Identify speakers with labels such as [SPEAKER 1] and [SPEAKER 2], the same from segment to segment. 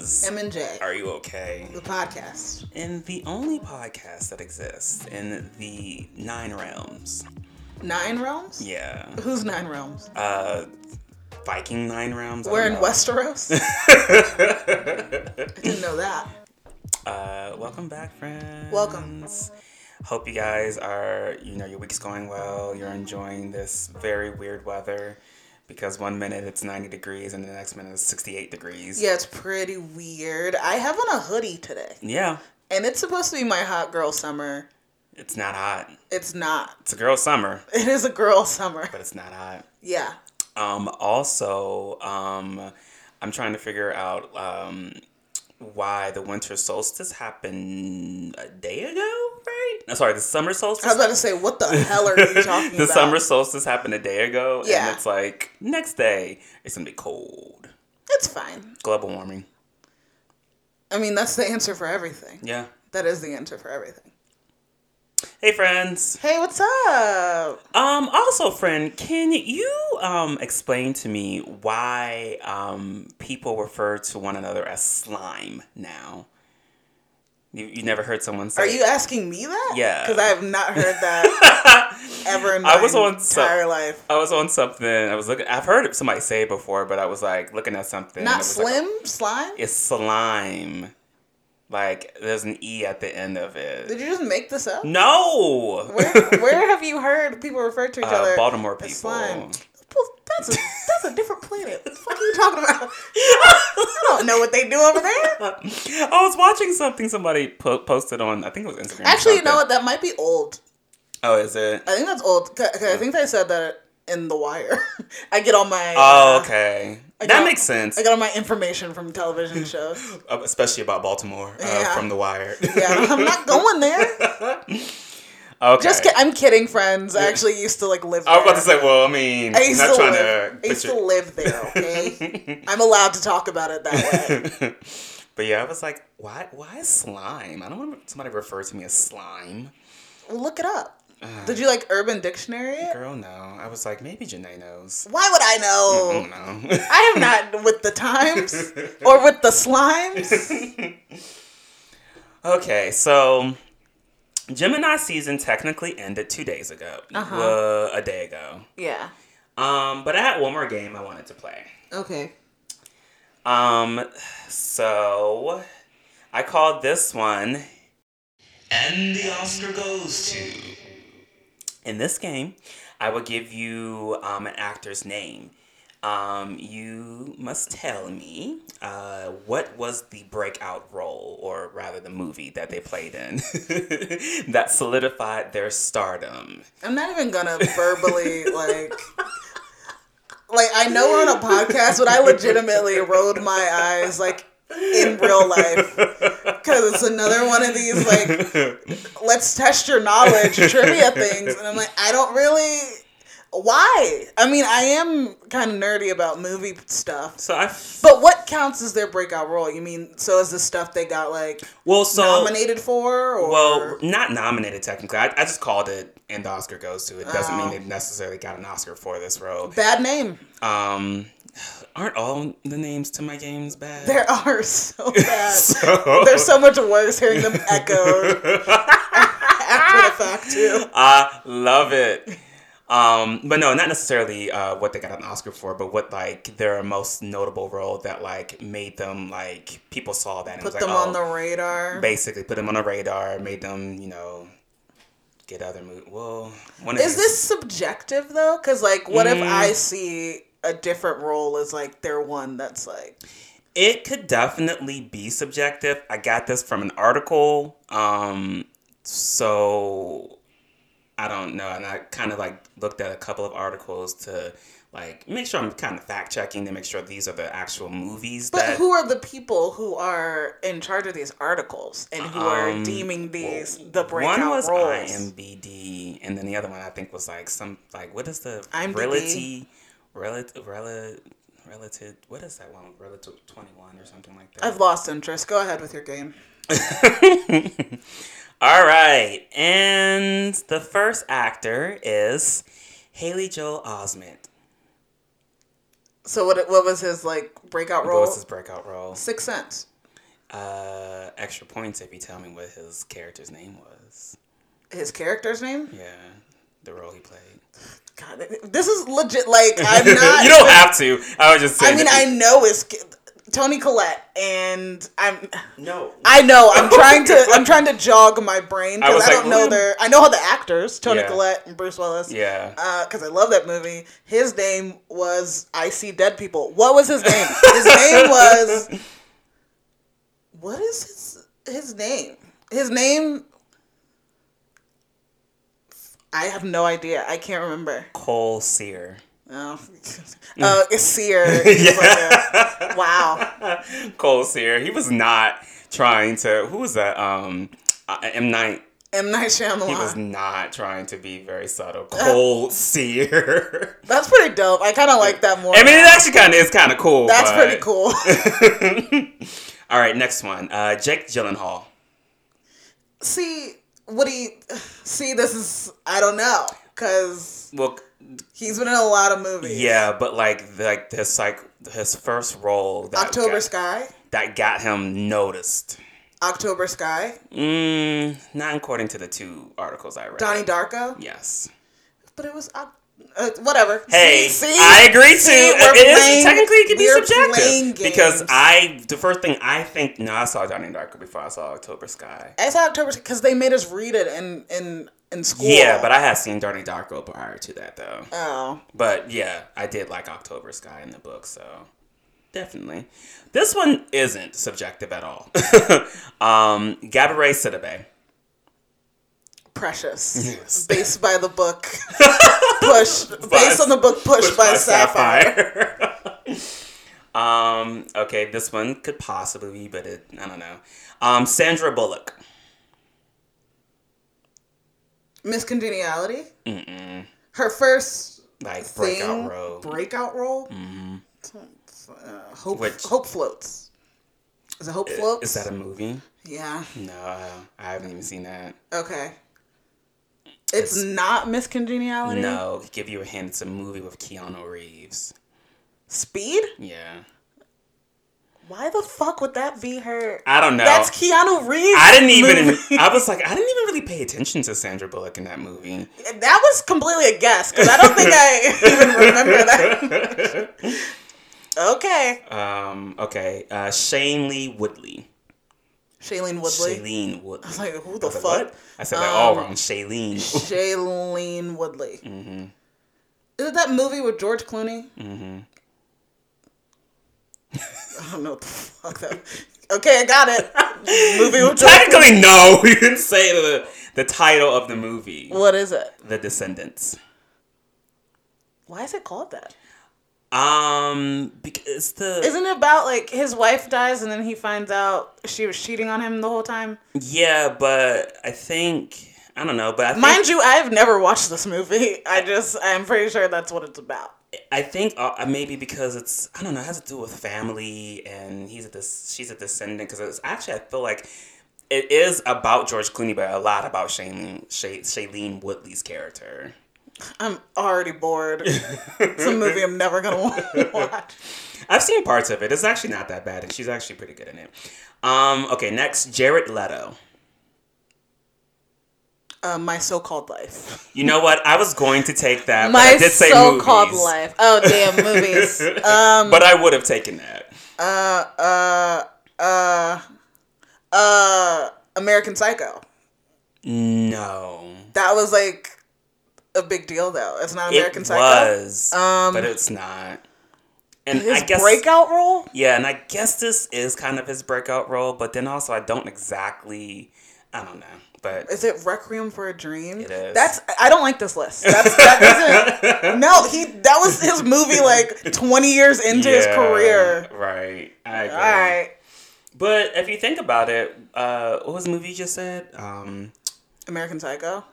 [SPEAKER 1] is
[SPEAKER 2] M and J.
[SPEAKER 1] Are You Okay?
[SPEAKER 2] The podcast.
[SPEAKER 1] And the only podcast that exists in the nine realms.
[SPEAKER 2] Nine realms?
[SPEAKER 1] Yeah.
[SPEAKER 2] Who's nine realms?
[SPEAKER 1] Uh Viking nine realms.
[SPEAKER 2] We're in
[SPEAKER 1] know.
[SPEAKER 2] Westeros. I didn't know that.
[SPEAKER 1] Uh welcome back, friends.
[SPEAKER 2] Welcome.
[SPEAKER 1] Hope you guys are, you know, your week's going well. You're enjoying this very weird weather because one minute it's 90 degrees and the next minute it's 68 degrees.
[SPEAKER 2] Yeah, it's pretty weird. I have on a hoodie today,
[SPEAKER 1] Yeah.
[SPEAKER 2] and it's supposed to be my hot girl summer.
[SPEAKER 1] It's not hot.
[SPEAKER 2] It's not.
[SPEAKER 1] It's a girl summer,
[SPEAKER 2] It is a girl summer.
[SPEAKER 1] but it's not hot.
[SPEAKER 2] Yeah.
[SPEAKER 1] Um, also, um, I'm trying to figure out um, why the winter solstice happened a day ago, right? No, sorry, the summer solstice.
[SPEAKER 2] I was about to say, what the hell are you talking about?
[SPEAKER 1] the
[SPEAKER 2] about?
[SPEAKER 1] summer solstice happened a day ago,
[SPEAKER 2] Yeah.
[SPEAKER 1] and it's like next day it's gonna be cold.
[SPEAKER 2] It's fine.
[SPEAKER 1] Global warming.
[SPEAKER 2] I mean, that's the answer for everything.
[SPEAKER 1] Yeah.
[SPEAKER 2] That is the answer for everything.
[SPEAKER 1] Hey, friends.
[SPEAKER 2] Hey, what's up?
[SPEAKER 1] Um, also, friend, can you um explain to me why um people refer to one another as slime now? You you never heard someone say
[SPEAKER 2] Are you asking me that?
[SPEAKER 1] Yeah.
[SPEAKER 2] Because I have not heard that ever in my
[SPEAKER 1] I was on some-
[SPEAKER 2] entire life.
[SPEAKER 1] I was on something. I was looking. I've heard somebody say it before, but I was like looking at something.
[SPEAKER 2] Not
[SPEAKER 1] was like
[SPEAKER 2] slim, slime.
[SPEAKER 1] it's slime. Like there's an e at the end of it.
[SPEAKER 2] Did you just make this up?
[SPEAKER 1] no.
[SPEAKER 2] Where, where have you heard people refer to each
[SPEAKER 1] Uh,
[SPEAKER 2] other?
[SPEAKER 1] Baltimore people.
[SPEAKER 2] slime? That's a that's a different planet. What the fuck are you talking about? I don't know what they do over there.
[SPEAKER 1] I was watching something somebody po- posted on. I think it was Instagram.
[SPEAKER 2] Actually, you know what? That might be old.
[SPEAKER 1] Oh, is it?
[SPEAKER 2] I think that's old. 'cause- 'cause I think they said that in The Wire. I get all my
[SPEAKER 1] Oh,
[SPEAKER 2] uh,
[SPEAKER 1] okay.
[SPEAKER 2] I
[SPEAKER 1] That
[SPEAKER 2] got-
[SPEAKER 1] makes sense,
[SPEAKER 2] I got all my information from television shows.
[SPEAKER 1] Uh, especially about Baltimore uh,
[SPEAKER 2] Yeah.
[SPEAKER 1] from The Wire.
[SPEAKER 2] Yeah, I'm not going there.
[SPEAKER 1] okay.
[SPEAKER 2] Just ki- I'm kidding, friends. I actually used to like live. There.
[SPEAKER 1] I was about to say, well, I mean,
[SPEAKER 2] I used
[SPEAKER 1] not
[SPEAKER 2] to
[SPEAKER 1] trying
[SPEAKER 2] live.
[SPEAKER 1] to
[SPEAKER 2] I used to live there. Okay, I'm allowed to talk about it that way.
[SPEAKER 1] but yeah, I was like, why? Why slime? I don't want somebody to refer to me as slime.
[SPEAKER 2] Look it up. Did you like Urban Dictionary it?
[SPEAKER 1] Girl, no. I was like, maybe Janae knows.
[SPEAKER 2] Why would I
[SPEAKER 1] I
[SPEAKER 2] know?
[SPEAKER 1] don't know.
[SPEAKER 2] I am not with the times or with the slimes.
[SPEAKER 1] okay, so Gemini season technically ended two days ago.
[SPEAKER 2] Uh-huh.
[SPEAKER 1] Uh, a day ago.
[SPEAKER 2] Yeah.
[SPEAKER 1] Um, but I had one more game I wanted to play.
[SPEAKER 2] Okay.
[SPEAKER 1] Um, so I called this one, and the Oscar goes to. In this game, I will give you um, an actor's name. Um, you must tell me uh, what was the breakout role, or rather the movie that they played in, that solidified their stardom.
[SPEAKER 2] I'm not even gonna verbally like. Like I know we're on a podcast, but I legitimately rolled my eyes like in real life because it's another one of these like let's test your knowledge trivia things, and I'm like I don't really. Why? I mean, I am kind of nerdy about movie stuff.
[SPEAKER 1] So I,
[SPEAKER 2] But what counts as their breakout role? You mean so is the stuff they got like
[SPEAKER 1] well, so
[SPEAKER 2] nominated for? Or
[SPEAKER 1] Well, not nominated technically. I, I just called it and the Oscar goes to. It doesn't mean
[SPEAKER 2] Oh.
[SPEAKER 1] they necessarily got an Oscar for this role.
[SPEAKER 2] bad name.
[SPEAKER 1] Um, aren't all the names to my games bad?
[SPEAKER 2] There are so bad.
[SPEAKER 1] So-
[SPEAKER 2] They're so much worse hearing them echoed after the fact too.
[SPEAKER 1] I love it. Um, but no, not necessarily uh, what they got an Oscar for, but what like their most notable role that like made them like people saw that and
[SPEAKER 2] Put
[SPEAKER 1] was like,
[SPEAKER 2] them on
[SPEAKER 1] oh,
[SPEAKER 2] the radar.
[SPEAKER 1] basically put them on the radar, made them you know get other movies. Well,
[SPEAKER 2] Is
[SPEAKER 1] these-
[SPEAKER 2] this subjective though? Because like, what if
[SPEAKER 1] Mm.
[SPEAKER 2] I see a different role is like their one that's like
[SPEAKER 1] It could definitely be subjective. I got this from an article. Um, so I don't know. And I kind of like looked at a couple of articles to like make sure I'm kind of fact checking to make sure these are the actual movies
[SPEAKER 2] But
[SPEAKER 1] that.
[SPEAKER 2] who are the people who are in charge of these articles and who are
[SPEAKER 1] Um,
[SPEAKER 2] deeming these the breakout
[SPEAKER 1] one was
[SPEAKER 2] roles?
[SPEAKER 1] IMBD, and then the other one I think was like some like what is the
[SPEAKER 2] IMDb?
[SPEAKER 1] relative relative relative relative what is that one relative twenty one or something like that.
[SPEAKER 2] I've lost interest. Go ahead with your game.
[SPEAKER 1] All right, and the first actor is Haley Joel Osment.
[SPEAKER 2] So what? What was his like breakout role?
[SPEAKER 1] What was his breakout role?
[SPEAKER 2] Six Sense.
[SPEAKER 1] Uh, extra points if you tell me what his character's name was.
[SPEAKER 2] His character's name?
[SPEAKER 1] Yeah, the role he played.
[SPEAKER 2] God, this is legit. Like I'm not.
[SPEAKER 1] you don't have to. I was just saying.
[SPEAKER 2] I mean,
[SPEAKER 1] that-
[SPEAKER 2] I know it's Toni Collette, and I'm.
[SPEAKER 1] no.
[SPEAKER 2] I know. I'm trying to. I'm trying to jog my brain because
[SPEAKER 1] was
[SPEAKER 2] I, don't know
[SPEAKER 1] who-
[SPEAKER 2] their. I know how the actors Toni
[SPEAKER 1] Yeah.
[SPEAKER 2] Collette and Bruce Willis.
[SPEAKER 1] Yeah.
[SPEAKER 2] Uh, because I love that movie. His name was I See Dead People. What was his name? his name was. What is his his name? His name. I have no idea. I can't remember.
[SPEAKER 1] Cole Sear.
[SPEAKER 2] Oh, uh, it's Sear. Like wow.
[SPEAKER 1] Cole Sear. He was not trying to. Who was that? Um, uh, M Night.
[SPEAKER 2] M Night Shyamalan.
[SPEAKER 1] He was not trying to be very subtle. Cole Sear.
[SPEAKER 2] That's pretty dope. I kind of like that more.
[SPEAKER 1] I mean, it actually kind of is kind of cool.
[SPEAKER 2] That's
[SPEAKER 1] but-
[SPEAKER 2] pretty cool.
[SPEAKER 1] All right, next one. Uh, Jake Gyllenhaal.
[SPEAKER 2] see, what do you see? This is I don't know because
[SPEAKER 1] Well,
[SPEAKER 2] he's been in a lot of movies.
[SPEAKER 1] yeah, but like, like this, like his first role. That
[SPEAKER 2] October
[SPEAKER 1] got,
[SPEAKER 2] Sky.
[SPEAKER 1] That got him noticed.
[SPEAKER 2] October Sky.
[SPEAKER 1] Mm, not according to the two articles I read.
[SPEAKER 2] Donnie Darko.
[SPEAKER 1] Yes.
[SPEAKER 2] But it was uh, whatever.
[SPEAKER 1] Hey,
[SPEAKER 2] see, see?
[SPEAKER 1] I agree too.
[SPEAKER 2] See,
[SPEAKER 1] it is
[SPEAKER 2] playing-
[SPEAKER 1] technically it can be subjective because. I the first thing I think no I saw Donnie Darko before I saw October Sky.
[SPEAKER 2] I saw October Sky* because they made us read it in in in school.
[SPEAKER 1] Yeah, but I had seen Donnie Darko prior to that though.
[SPEAKER 2] oh,
[SPEAKER 1] But yeah, I did like October Sky in the book, so definitely. This one isn't subjective at all. um, Gabourey Sidibe.
[SPEAKER 2] Precious.
[SPEAKER 1] Yes.
[SPEAKER 2] Based by the book, push. based on the book, push, by, Sapphire.
[SPEAKER 1] um. Okay, this one could possibly be, but it, I don't know. Um, Sandra Bullock.
[SPEAKER 2] Miss Congeniality.
[SPEAKER 1] Mm-mm.
[SPEAKER 2] Her first
[SPEAKER 1] Like
[SPEAKER 2] thing,
[SPEAKER 1] breakout role.
[SPEAKER 2] Breakout role. Mm-hmm. Uh, hope
[SPEAKER 1] Which-
[SPEAKER 2] Hope floats. Is it Hope floats?
[SPEAKER 1] Is that a movie?
[SPEAKER 2] yeah?
[SPEAKER 1] No, I haven't even seen that.
[SPEAKER 2] Okay. It's, not Miss Congeniality.
[SPEAKER 1] No, give you a hint. It's a movie with Keanu Reeves.
[SPEAKER 2] Speed.
[SPEAKER 1] Yeah.
[SPEAKER 2] Why the fuck would that be her?
[SPEAKER 1] I don't know.
[SPEAKER 2] That's Keanu Reeves.
[SPEAKER 1] I didn't even.
[SPEAKER 2] movie.
[SPEAKER 1] I was like, I didn't even really pay attention to Sandra Bullock in that movie.
[SPEAKER 2] that was completely a guess because I don't think I even remember that. okay.
[SPEAKER 1] Um. Okay. Uh, Shane Lee Woodley.
[SPEAKER 2] Shailene Woodley.
[SPEAKER 1] Shailene Woodley.
[SPEAKER 2] I was like, who the
[SPEAKER 1] I was like,
[SPEAKER 2] fuck?
[SPEAKER 1] I said that all
[SPEAKER 2] Um,
[SPEAKER 1] wrong. Shailene.
[SPEAKER 2] Shailene Woodley.
[SPEAKER 1] mm-hmm.
[SPEAKER 2] Is it that movie with George Clooney?
[SPEAKER 1] Mm-hmm.
[SPEAKER 2] I don't know what the fuck that. Okay, I got it. movie with George.
[SPEAKER 1] Technically, no. You didn't say the the title of the movie.
[SPEAKER 2] What is it?
[SPEAKER 1] The Descendants.
[SPEAKER 2] Why is it called that?
[SPEAKER 1] Um, because the
[SPEAKER 2] Isn't it about like his wife dies and then he finds out she was cheating on him the whole time?
[SPEAKER 1] yeah, but I think I don't know, but I think,
[SPEAKER 2] Mind you, I've never watched this movie. I just I'm pretty sure that's what it's about.
[SPEAKER 1] I think uh, maybe because it's I don't know it has to do with family and he's a des- she's a descendant because it's actually I feel like it is about George Clooney but a lot about Shailene Shailene Woodley's character.
[SPEAKER 2] I'm already bored. it's a movie I'm never gonna wa- watch.
[SPEAKER 1] I've seen parts of it. It's actually not that bad and she's actually pretty good in it. Um, okay, next Jared Leto.
[SPEAKER 2] Uh, my so-called life.
[SPEAKER 1] You know what? I was going to take that, but
[SPEAKER 2] My
[SPEAKER 1] I did say
[SPEAKER 2] so-called life. Oh damn, movies. Um,
[SPEAKER 1] but I would have taken that.
[SPEAKER 2] uh, uh, uh, uh, American Psycho.
[SPEAKER 1] No.
[SPEAKER 2] That was like a big deal, though. It's not American
[SPEAKER 1] it
[SPEAKER 2] Psycho.
[SPEAKER 1] was,
[SPEAKER 2] Um,
[SPEAKER 1] but it's not. And
[SPEAKER 2] His
[SPEAKER 1] I guess
[SPEAKER 2] breakout role.
[SPEAKER 1] Yeah, and I guess this is kind of his breakout role, but then also I don't exactly. I don't know, but
[SPEAKER 2] Is it Requiem for a Dream?
[SPEAKER 1] It is.
[SPEAKER 2] That's I don't like this list. That's that doesn't. no, he that was his movie like twenty years into his career.
[SPEAKER 1] Right. I agree.
[SPEAKER 2] All right,
[SPEAKER 1] But if you think about it, uh, what was the movie you just said? Um,
[SPEAKER 2] American Psycho.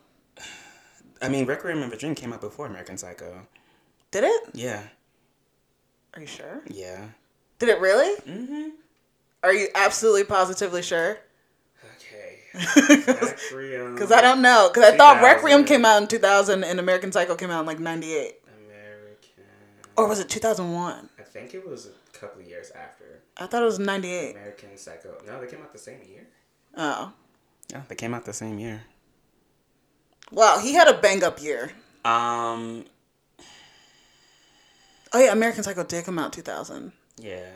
[SPEAKER 1] I mean, Requiem of a Dream came out before American Psycho.
[SPEAKER 2] Did it?
[SPEAKER 1] Yeah.
[SPEAKER 2] Are you sure?
[SPEAKER 1] Yeah.
[SPEAKER 2] Did it really?
[SPEAKER 1] Mm-hmm.
[SPEAKER 2] Are you absolutely positively sure?
[SPEAKER 1] Okay.
[SPEAKER 2] Because I don't know. Because I thought Requiem came out in two thousand and American Psycho came out in like ninety eight,
[SPEAKER 1] American.
[SPEAKER 2] or was it two thousand one?
[SPEAKER 1] I think it was a couple of years after
[SPEAKER 2] I thought it was ninety eight.
[SPEAKER 1] American Psycho. No, they came out the same year.
[SPEAKER 2] Oh,
[SPEAKER 1] Yeah, they came out the same year.
[SPEAKER 2] Wow, he had a bang up year.
[SPEAKER 1] Um,
[SPEAKER 2] Oh yeah, American Psycho did come out two thousand.
[SPEAKER 1] yeah.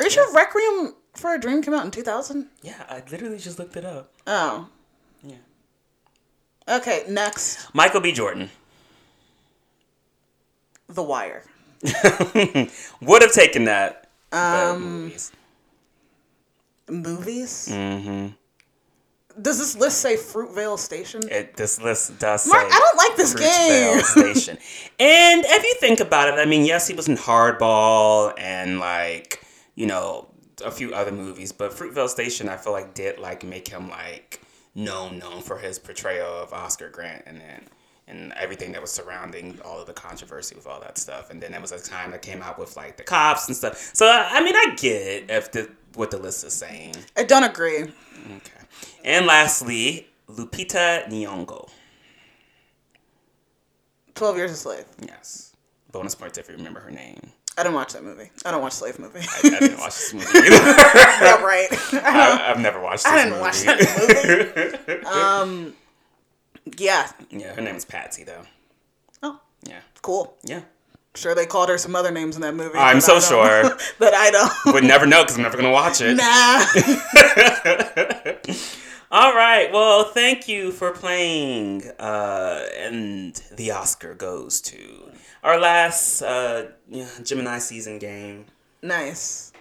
[SPEAKER 2] Are you sure Requiem for a Dream came out in two thousand?
[SPEAKER 1] Yeah, I literally just looked it up.
[SPEAKER 2] Oh,
[SPEAKER 1] Yeah.
[SPEAKER 2] okay. Next,
[SPEAKER 1] Michael B. Jordan.
[SPEAKER 2] The Wire.
[SPEAKER 1] Would have taken that. Um,
[SPEAKER 2] Movies.
[SPEAKER 1] mm-hmm.
[SPEAKER 2] Does this list say Fruitvale Station?
[SPEAKER 1] It, this list does
[SPEAKER 2] Mark,
[SPEAKER 1] say
[SPEAKER 2] I don't like this game.
[SPEAKER 1] Station. And if you think about it, I mean, yes, he was in Hardball and like you know a few other movies, but Fruitvale Station, I feel like did like make him like known known for his portrayal of Oscar Grant and then and everything that was surrounding all of the controversy with all that stuff. And then there was a time that came out with like the cops and stuff. So I mean, I get it if the what the list is saying.
[SPEAKER 2] I don't agree.
[SPEAKER 1] Okay. And lastly, Lupita Nyong'o.
[SPEAKER 2] Twelve Years a Slave.
[SPEAKER 1] Yes. Bonus points if you remember her name.
[SPEAKER 2] I didn't watch that movie. I don't watch slave movie.
[SPEAKER 1] I, I didn't watch this movie either.
[SPEAKER 2] yeah, right.
[SPEAKER 1] I, I've never watched this
[SPEAKER 2] I didn't
[SPEAKER 1] movie.
[SPEAKER 2] watch that movie. um, yeah.
[SPEAKER 1] yeah, her name is Patsy though.
[SPEAKER 2] Oh,
[SPEAKER 1] Yeah.
[SPEAKER 2] cool.
[SPEAKER 1] Yeah.
[SPEAKER 2] Sure, they called her some other names in that movie.
[SPEAKER 1] I'm so sure.
[SPEAKER 2] but I don't.
[SPEAKER 1] Would never know because I'm never gonna watch it.
[SPEAKER 2] Nah.
[SPEAKER 1] All right. Well, thank you for playing. Uh, and the Oscar goes to our last uh, Gemini season game.
[SPEAKER 2] nice.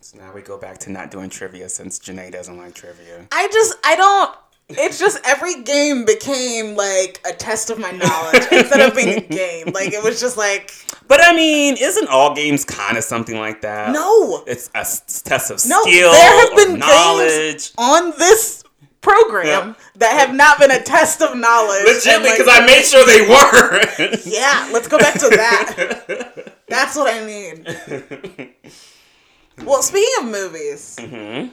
[SPEAKER 1] So now we go back to not doing trivia since Janae doesn't like trivia.
[SPEAKER 2] I just, I don't. It's just every game became like a test of my knowledge instead of being a game. Like it was just like,
[SPEAKER 1] But I mean, isn't all games kind of something like that?
[SPEAKER 2] no.
[SPEAKER 1] It's a test of
[SPEAKER 2] No,
[SPEAKER 1] skill
[SPEAKER 2] there have been
[SPEAKER 1] knowledge.
[SPEAKER 2] games on this program that have not been a test of knowledge.
[SPEAKER 1] Legitly,
[SPEAKER 2] And, like,
[SPEAKER 1] because I made sure they were.
[SPEAKER 2] Yeah, let's go back to that. That's what I mean. Well, speaking of movies,
[SPEAKER 1] hmm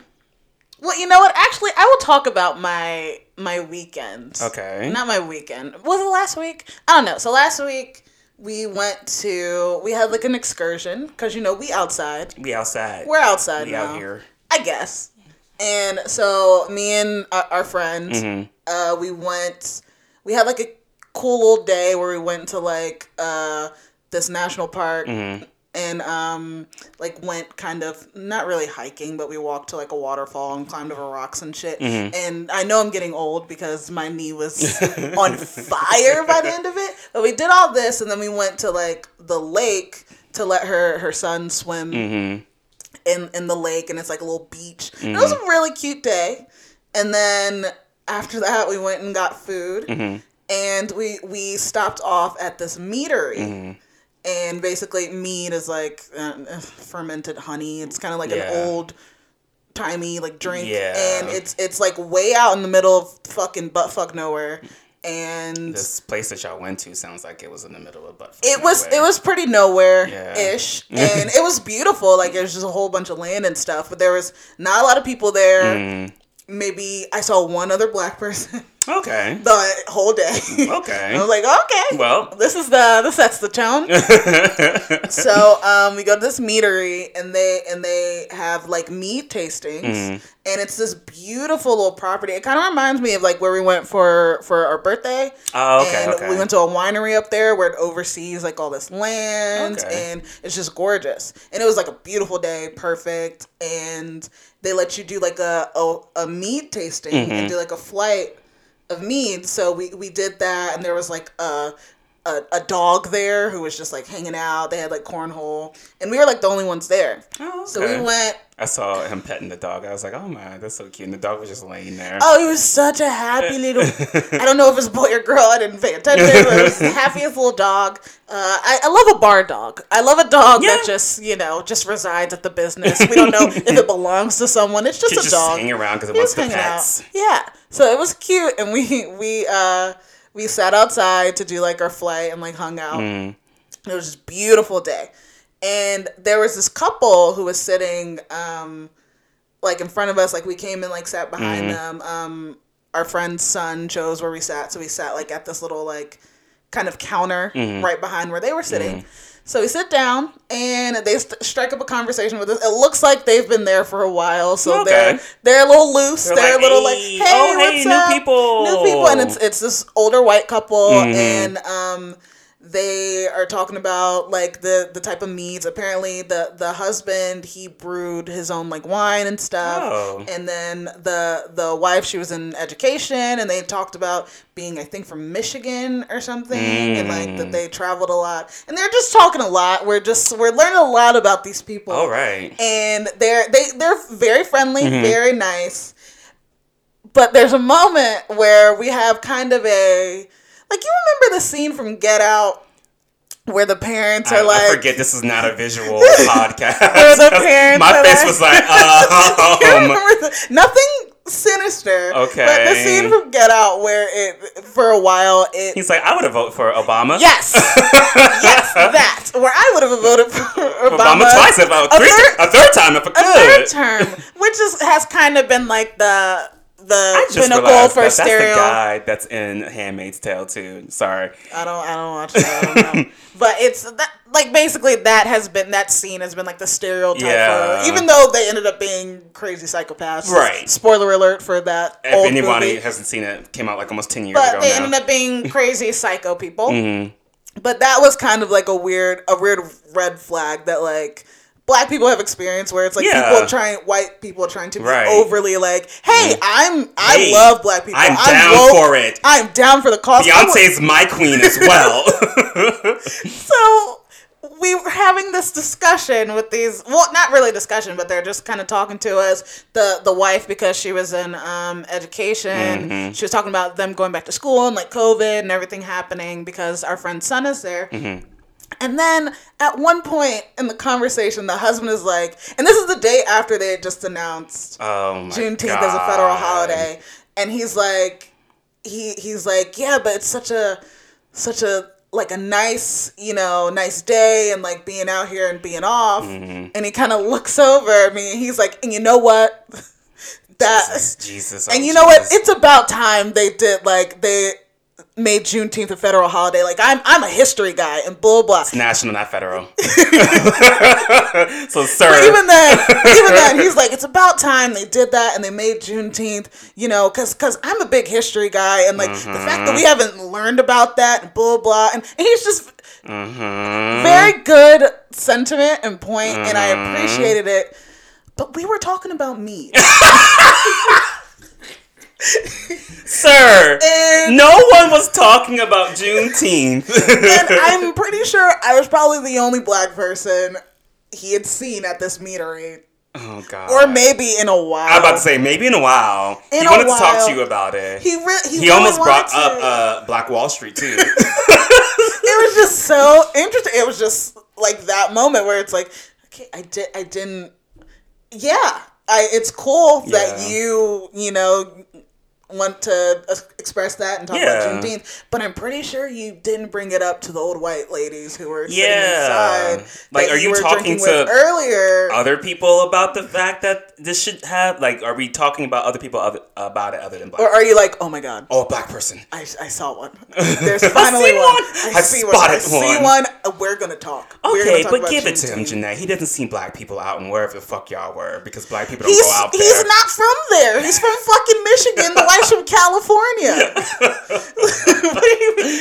[SPEAKER 2] well, you know what? Actually, I will talk about my my weekend.
[SPEAKER 1] Okay.
[SPEAKER 2] Not my weekend. Was it last week? I don't know. So last week we went to we had like an excursion because you know we outside.
[SPEAKER 1] We outside.
[SPEAKER 2] We're outside
[SPEAKER 1] we
[SPEAKER 2] now.
[SPEAKER 1] out here.
[SPEAKER 2] I guess. And so me and our, our friend,
[SPEAKER 1] Mhm.
[SPEAKER 2] uh, we went. We had like a cool little day where we went to like uh, this national park
[SPEAKER 1] Mhm.
[SPEAKER 2] And um, like went kind of not really hiking, but we walked to like a waterfall and climbed over rocks and shit.
[SPEAKER 1] Mm-hmm.
[SPEAKER 2] And I know I'm getting old because my knee was on fire by the end of it. But we did all this, and then we went to like the lake to let her her son swim
[SPEAKER 1] Mhm.
[SPEAKER 2] in in the lake and it's like a little beach. And It was a really cute day. And then after that we went and got food and we we stopped off at this meadery. And basically mead is like uh, fermented honey. It's kind of like
[SPEAKER 1] Yeah.
[SPEAKER 2] an old timey like drink
[SPEAKER 1] Yeah.
[SPEAKER 2] and it's it's like way out in the middle of fucking butt fuck nowhere and
[SPEAKER 1] This place that y'all went to sounds like it was in the middle of butt.
[SPEAKER 2] it was
[SPEAKER 1] nowhere.
[SPEAKER 2] it was pretty nowhere
[SPEAKER 1] Yeah.
[SPEAKER 2] ish and it was beautiful like it was just a whole bunch of land and stuff but there was not a lot of people there
[SPEAKER 1] Mm.
[SPEAKER 2] maybe i saw one other black person
[SPEAKER 1] Okay.
[SPEAKER 2] the whole day
[SPEAKER 1] Okay.
[SPEAKER 2] i was like okay
[SPEAKER 1] Well.
[SPEAKER 2] this is the this sets the tone so um we go to this meadery and they and they have like meat tastings
[SPEAKER 1] Mm-hmm.
[SPEAKER 2] and it's this beautiful little property it kind of reminds me of like where we went for for our birthday
[SPEAKER 1] Oh, okay,
[SPEAKER 2] and
[SPEAKER 1] okay.
[SPEAKER 2] we went to a winery up there where it oversees like all this land
[SPEAKER 1] Okay.
[SPEAKER 2] and it's just gorgeous and it was like a beautiful day perfect and they let you do like a a, a mead tasting
[SPEAKER 1] Mm-hmm.
[SPEAKER 2] and do like a flight of mead so we we did that and there was like a a, a dog there who was just like hanging out. They had like cornhole, and we were like the only ones there.
[SPEAKER 1] Oh,
[SPEAKER 2] So we went.
[SPEAKER 1] I saw him petting the dog. I was like, oh my, that's so cute. And the dog was just laying there.
[SPEAKER 2] Oh, he was such a happy little. I don't know if it's boy or girl. I didn't pay attention. But it was the happiest little dog. Uh, I, I love a bar dog. I love a dog that just you know just resides at the business. We don't know if it belongs to someone. It's just
[SPEAKER 1] Kids
[SPEAKER 2] a
[SPEAKER 1] just
[SPEAKER 2] dog.
[SPEAKER 1] hang around because it wants the pets.
[SPEAKER 2] out. Yeah. So it was cute, and we we uh we sat outside to do like our flight and like hung out.
[SPEAKER 1] Mm.
[SPEAKER 2] It was just beautiful day, and there was this couple who was sitting um like in front of us. Like we came and like sat behind
[SPEAKER 1] Mm-hmm.
[SPEAKER 2] them. Um, our friend's son chose where we sat, so we sat like at this little like kind of counter
[SPEAKER 1] Mm-hmm.
[SPEAKER 2] right behind where they were sitting. So we sit down and they st- strike up a conversation with us. It looks like they've been there for a while, so
[SPEAKER 1] Okay.
[SPEAKER 2] they're they're a little loose. They're,
[SPEAKER 1] They're
[SPEAKER 2] a
[SPEAKER 1] like,
[SPEAKER 2] little like,
[SPEAKER 1] "Hey,
[SPEAKER 2] hey,
[SPEAKER 1] oh, hey,
[SPEAKER 2] what's
[SPEAKER 1] new people."
[SPEAKER 2] new people, and it's it's this older white couple,
[SPEAKER 1] Mhm.
[SPEAKER 2] and um, they are talking about like the the type of meads. Apparently, the the husband he brewed his own like wine and stuff,
[SPEAKER 1] Oh.
[SPEAKER 2] and then the the wife she was in education, and they talked about being I think from Michigan or something, and like that
[SPEAKER 1] Mm.
[SPEAKER 2] they traveled a lot, and they're just talking a lot. We're just we're learning a lot about these people
[SPEAKER 1] All right.
[SPEAKER 2] and they're they they're very friendly,
[SPEAKER 1] Mhm.
[SPEAKER 2] very nice. But there's a moment where we have kind of a like you remember the scene from Get Out where the parents
[SPEAKER 1] I,
[SPEAKER 2] are like
[SPEAKER 1] I forget this is not a visual podcast.
[SPEAKER 2] Where the parents
[SPEAKER 1] My face
[SPEAKER 2] like-
[SPEAKER 1] was like,
[SPEAKER 2] You
[SPEAKER 1] um,
[SPEAKER 2] nothing sinister. Okay, but the scene from Get Out where it for a while it
[SPEAKER 1] he's like, I would have voted for Obama.
[SPEAKER 2] Yes. yes, that. Where I would have voted for Obama,
[SPEAKER 1] Obama, twice, about
[SPEAKER 2] a
[SPEAKER 1] three,
[SPEAKER 2] third-
[SPEAKER 1] a third time if I could.
[SPEAKER 2] a third term, which is has kind of been like the the
[SPEAKER 1] I just
[SPEAKER 2] pinnacle
[SPEAKER 1] realized
[SPEAKER 2] for
[SPEAKER 1] that that's the guy that's in Handmaid's Tale too. Sorry.
[SPEAKER 2] I don't I don't watch that. I don't know. but it's that like basically that has been that scene has been like the stereotype
[SPEAKER 1] Yeah.
[SPEAKER 2] for even though they ended up being crazy psychopaths.
[SPEAKER 1] Right.
[SPEAKER 2] Spoiler alert for that
[SPEAKER 1] If
[SPEAKER 2] old
[SPEAKER 1] anybody
[SPEAKER 2] movie.
[SPEAKER 1] hasn't seen it, came out like almost ten years
[SPEAKER 2] But
[SPEAKER 1] ago
[SPEAKER 2] they
[SPEAKER 1] now.
[SPEAKER 2] ended up being crazy psycho people.
[SPEAKER 1] Mhm.
[SPEAKER 2] But that was kind of like a weird a weird red flag that like black people have experienced where it's like
[SPEAKER 1] Yeah.
[SPEAKER 2] people trying white people trying to be
[SPEAKER 1] Right.
[SPEAKER 2] overly like, hey, I'm I
[SPEAKER 1] Hey,
[SPEAKER 2] love black people.
[SPEAKER 1] I'm down
[SPEAKER 2] woke.
[SPEAKER 1] for it.
[SPEAKER 2] I'm down for the cause. I'm
[SPEAKER 1] Beyonce's my queen as well.
[SPEAKER 2] so we were having this discussion with these well not really discussion but they're just kind of talking to us the the wife because she was in um, education
[SPEAKER 1] Mhm.
[SPEAKER 2] she was talking about them going back to school and like covid and everything happening because our friend's son is there
[SPEAKER 1] Mhm.
[SPEAKER 2] And then at one point in the conversation the husband is like and this is the day after they had just announced
[SPEAKER 1] Oh
[SPEAKER 2] Juneteenth as a federal holiday, and he's like, he he's like, yeah, but it's such a such a like a nice you know nice day and like being out here and being off,
[SPEAKER 1] Mhm.
[SPEAKER 2] and he kind of looks over at me and he's like, and you know what, that,
[SPEAKER 1] Jesus, Jesus.
[SPEAKER 2] and
[SPEAKER 1] oh,
[SPEAKER 2] you know what, it's about time they did like they made Juneteenth a federal holiday. Like I'm I'm a history guy and blah blah.
[SPEAKER 1] national, not federal. so, sir.
[SPEAKER 2] But even then, even then, he's like, it's about time they did that and they made Juneteenth, you know, because cause I'm a big history guy and like the fact that we haven't learned about that and blah blah, and, and he's just
[SPEAKER 1] Mhm.
[SPEAKER 2] very good sentiment and point, and I
[SPEAKER 1] Mhm.
[SPEAKER 2] appreciated it. But we were talking about meat,
[SPEAKER 1] Sir,
[SPEAKER 2] and,
[SPEAKER 1] no one was talking about Juneteenth.
[SPEAKER 2] and I'm pretty sure I was probably the only black person he had seen at this meadery,
[SPEAKER 1] oh, God.
[SPEAKER 2] or maybe in a while.
[SPEAKER 1] I'm about to say, maybe in a while.
[SPEAKER 2] In
[SPEAKER 1] he wanted to talk to you about it.
[SPEAKER 2] he re- he,
[SPEAKER 1] He,
[SPEAKER 2] really
[SPEAKER 1] almost brought
[SPEAKER 2] wanted
[SPEAKER 1] up uh, Black Wall Street, too.
[SPEAKER 2] it was just so interesting. It was just like that moment where it's like, okay, I did, I didn't. Yeah, I. It's cool that you, you know, want to express that and talk
[SPEAKER 1] Yeah.
[SPEAKER 2] about Juneteenth, but I'm pretty sure you didn't bring it up to the old white ladies who were
[SPEAKER 1] Yeah.
[SPEAKER 2] sitting inside.
[SPEAKER 1] Like, are you
[SPEAKER 2] were
[SPEAKER 1] talking to
[SPEAKER 2] earlier?
[SPEAKER 1] other people about the fact that this should have, like, are we talking about other people other, about it other than black?
[SPEAKER 2] or are you like, oh my god,
[SPEAKER 1] oh, a black person.
[SPEAKER 2] I, I saw one. There's finally one.
[SPEAKER 1] one.
[SPEAKER 2] I,
[SPEAKER 1] I
[SPEAKER 2] see one. I see
[SPEAKER 1] one.
[SPEAKER 2] one. Uh, We're gonna talk. We're gonna
[SPEAKER 1] Okay,
[SPEAKER 2] talk
[SPEAKER 1] but give it to him. Janae. He doesn't see black people out and wherever the fuck y'all were because black people don't
[SPEAKER 2] He's,
[SPEAKER 1] go out there.
[SPEAKER 2] he's not from there. He's from fucking Michigan. The from California.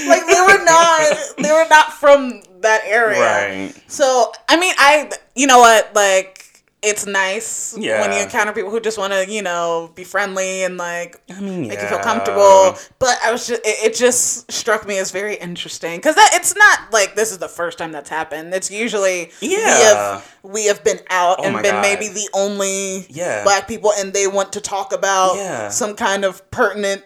[SPEAKER 2] like they were not they were not from that area.
[SPEAKER 1] Right.
[SPEAKER 2] So I mean I you know what, like it's nice when you encounter people who just want to, you know, be friendly and like
[SPEAKER 1] I mean,
[SPEAKER 2] make you feel comfortable. But I was just, it, it just struck me as very interesting because that it's not like this is the first time that's happened. It's usually we
[SPEAKER 1] Yeah.
[SPEAKER 2] have we have been out
[SPEAKER 1] Oh
[SPEAKER 2] and been
[SPEAKER 1] God.
[SPEAKER 2] maybe the only
[SPEAKER 1] Yeah.
[SPEAKER 2] black people, and they want to talk about
[SPEAKER 1] Yeah.
[SPEAKER 2] some kind of pertinent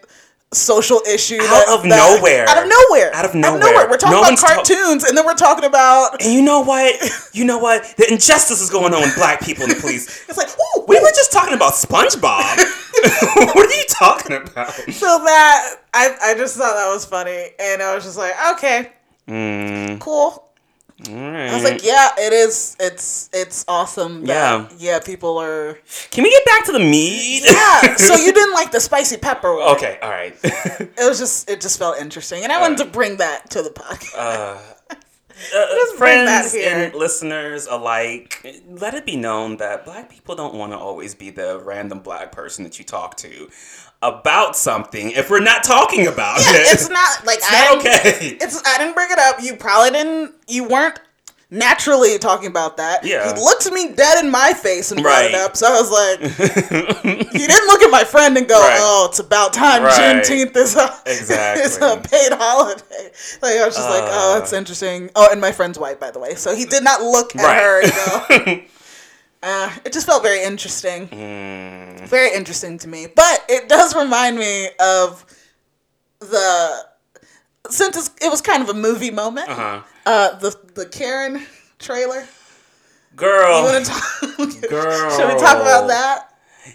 [SPEAKER 2] social issue
[SPEAKER 1] Out of nowhere.
[SPEAKER 2] Out of nowhere.
[SPEAKER 1] Out of nowhere.
[SPEAKER 2] We're talking
[SPEAKER 1] No
[SPEAKER 2] about
[SPEAKER 1] one's ta-
[SPEAKER 2] cartoons, and then we're talking about.
[SPEAKER 1] And you know what? You know what? The injustice is going on with black people in the police.
[SPEAKER 2] It's like, ooh,
[SPEAKER 1] We were just talking about SpongeBob. what are you talking about?
[SPEAKER 2] so that I I just thought that was funny, and I was just like, okay,
[SPEAKER 1] Mm,
[SPEAKER 2] cool.
[SPEAKER 1] Right.
[SPEAKER 2] I was like, yeah, it is. It's it's awesome. That,
[SPEAKER 1] Yeah.
[SPEAKER 2] yeah. People are.
[SPEAKER 1] Can we get back to the meat?
[SPEAKER 2] Yeah. so you didn't like the spicy pepper one.
[SPEAKER 1] okay, all right.
[SPEAKER 2] It was just it just felt interesting, and I wanted to bring that to the podcast.
[SPEAKER 1] uh, uh,
[SPEAKER 2] Just bring that
[SPEAKER 1] friends
[SPEAKER 2] here.
[SPEAKER 1] and listeners alike, let it be known that black people don't want to always be the random black person that you talk to about something if we're not talking about
[SPEAKER 2] Yeah,
[SPEAKER 1] it.
[SPEAKER 2] it's not like
[SPEAKER 1] It's
[SPEAKER 2] I
[SPEAKER 1] not okay.
[SPEAKER 2] It's I didn't bring it up. You probably didn't. You weren't naturally talking about that.
[SPEAKER 1] Yeah.
[SPEAKER 2] He looked me dead in my face and brought it up. So I was like, he didn't look at my friend and go,
[SPEAKER 1] Right.
[SPEAKER 2] "Oh, it's about time
[SPEAKER 1] Right.
[SPEAKER 2] Juneteenth is a
[SPEAKER 1] Exactly.
[SPEAKER 2] is a paid holiday." Like I was just like, "Oh,
[SPEAKER 1] Uh.
[SPEAKER 2] that's interesting." Oh, and my friend's white, by the way, so he did not look at
[SPEAKER 1] Right.
[SPEAKER 2] her and go. Uh, it just felt very interesting.
[SPEAKER 1] Mm,
[SPEAKER 2] Very interesting to me. But it does remind me of the since it was kind of a movie moment.
[SPEAKER 1] uh-huh.
[SPEAKER 2] Uh, the the Karen trailer.
[SPEAKER 1] Girl.
[SPEAKER 2] You want to talk?
[SPEAKER 1] Girl.
[SPEAKER 2] Should we talk about that?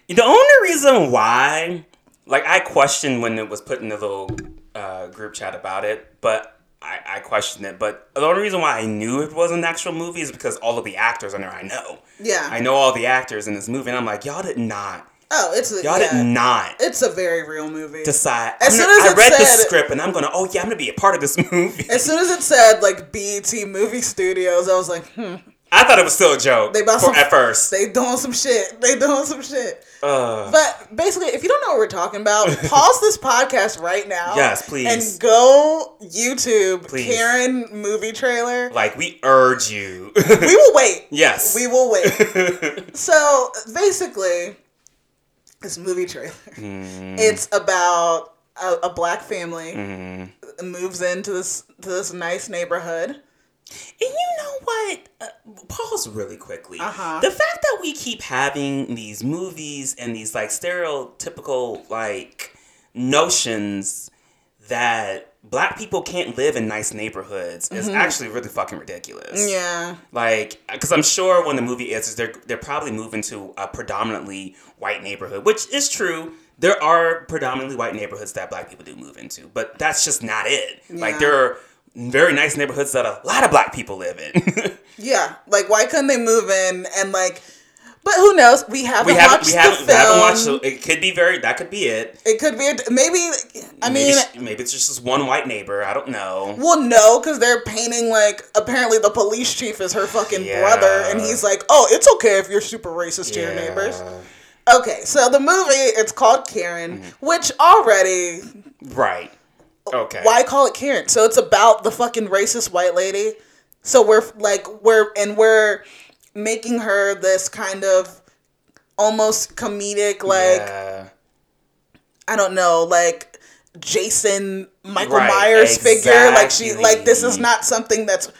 [SPEAKER 1] The only reason why, like, I questioned when it was put in the little uh, group chat about it, but I, I questioned it. But the only reason why I knew it was an actual movie is because all of the actors on there I know.
[SPEAKER 2] Yeah.
[SPEAKER 1] I know all the actors in this movie, and I'm like, y'all did not,
[SPEAKER 2] oh, it's a
[SPEAKER 1] y'all
[SPEAKER 2] yeah.
[SPEAKER 1] did not
[SPEAKER 2] It's a very real movie.
[SPEAKER 1] decide.
[SPEAKER 2] As soon as
[SPEAKER 1] I read the script, and I'm gonna, oh yeah, I'm gonna be a part of this movie.
[SPEAKER 2] as soon as it said like BET movie studios, I was like, hmm,
[SPEAKER 1] I thought it was still a joke
[SPEAKER 2] They about
[SPEAKER 1] for,
[SPEAKER 2] some-
[SPEAKER 1] at first.
[SPEAKER 2] they doing some shit. They doing some shit.
[SPEAKER 1] Uh,
[SPEAKER 2] But basically, if you don't know what we're talking about, pause this podcast right now.
[SPEAKER 1] Yes, please.
[SPEAKER 2] And go YouTube
[SPEAKER 1] Please.
[SPEAKER 2] Karen movie trailer.
[SPEAKER 1] like we urge you.
[SPEAKER 2] We will wait.
[SPEAKER 1] yes.
[SPEAKER 2] We will wait. So basically, this movie trailer,
[SPEAKER 1] Mm.
[SPEAKER 2] it's about a, a black family
[SPEAKER 1] Mm.
[SPEAKER 2] moves into this to this nice neighborhood.
[SPEAKER 1] And you know what? Uh, pause really quickly.
[SPEAKER 2] Uh-huh.
[SPEAKER 1] The fact that we keep having these movies and these like stereotypical like notions that black people can't live in nice neighborhoods is actually really fucking ridiculous.
[SPEAKER 2] Mm-hmm. Yeah.
[SPEAKER 1] Like, because I'm sure when the movie is, they're they're probably moving to a predominantly white neighborhood, which is true. There are predominantly white neighborhoods that black people do move into, but that's just not it. Like, there are very nice neighborhoods that a lot of black people live in.
[SPEAKER 2] Yeah. Like, why couldn't they move in and like? But who knows? We haven't
[SPEAKER 1] we haven't
[SPEAKER 2] watched
[SPEAKER 1] we
[SPEAKER 2] the
[SPEAKER 1] haven't, we
[SPEAKER 2] film.
[SPEAKER 1] haven't watched. So it could be very. That could be it.
[SPEAKER 2] It could be a, maybe. I
[SPEAKER 1] maybe,
[SPEAKER 2] mean,
[SPEAKER 1] maybe it's just this one white neighbor. I don't know.
[SPEAKER 2] Well, no, because they're painting like apparently the police chief is her fucking
[SPEAKER 1] Yeah.
[SPEAKER 2] brother, and he's like, "Oh, it's okay if you're super racist to your neighbors." Okay, so the movie it's called Karen,
[SPEAKER 1] Mm-hmm.
[SPEAKER 2] which already
[SPEAKER 1] Right. Okay.
[SPEAKER 2] why call it Karen? So it's about the fucking racist white lady. So we're like we're and we're making her this kind of almost comedic, like
[SPEAKER 1] Yeah.
[SPEAKER 2] I don't know, like Jason Michael
[SPEAKER 1] Right,
[SPEAKER 2] Myers figure. Like she like this is not something that's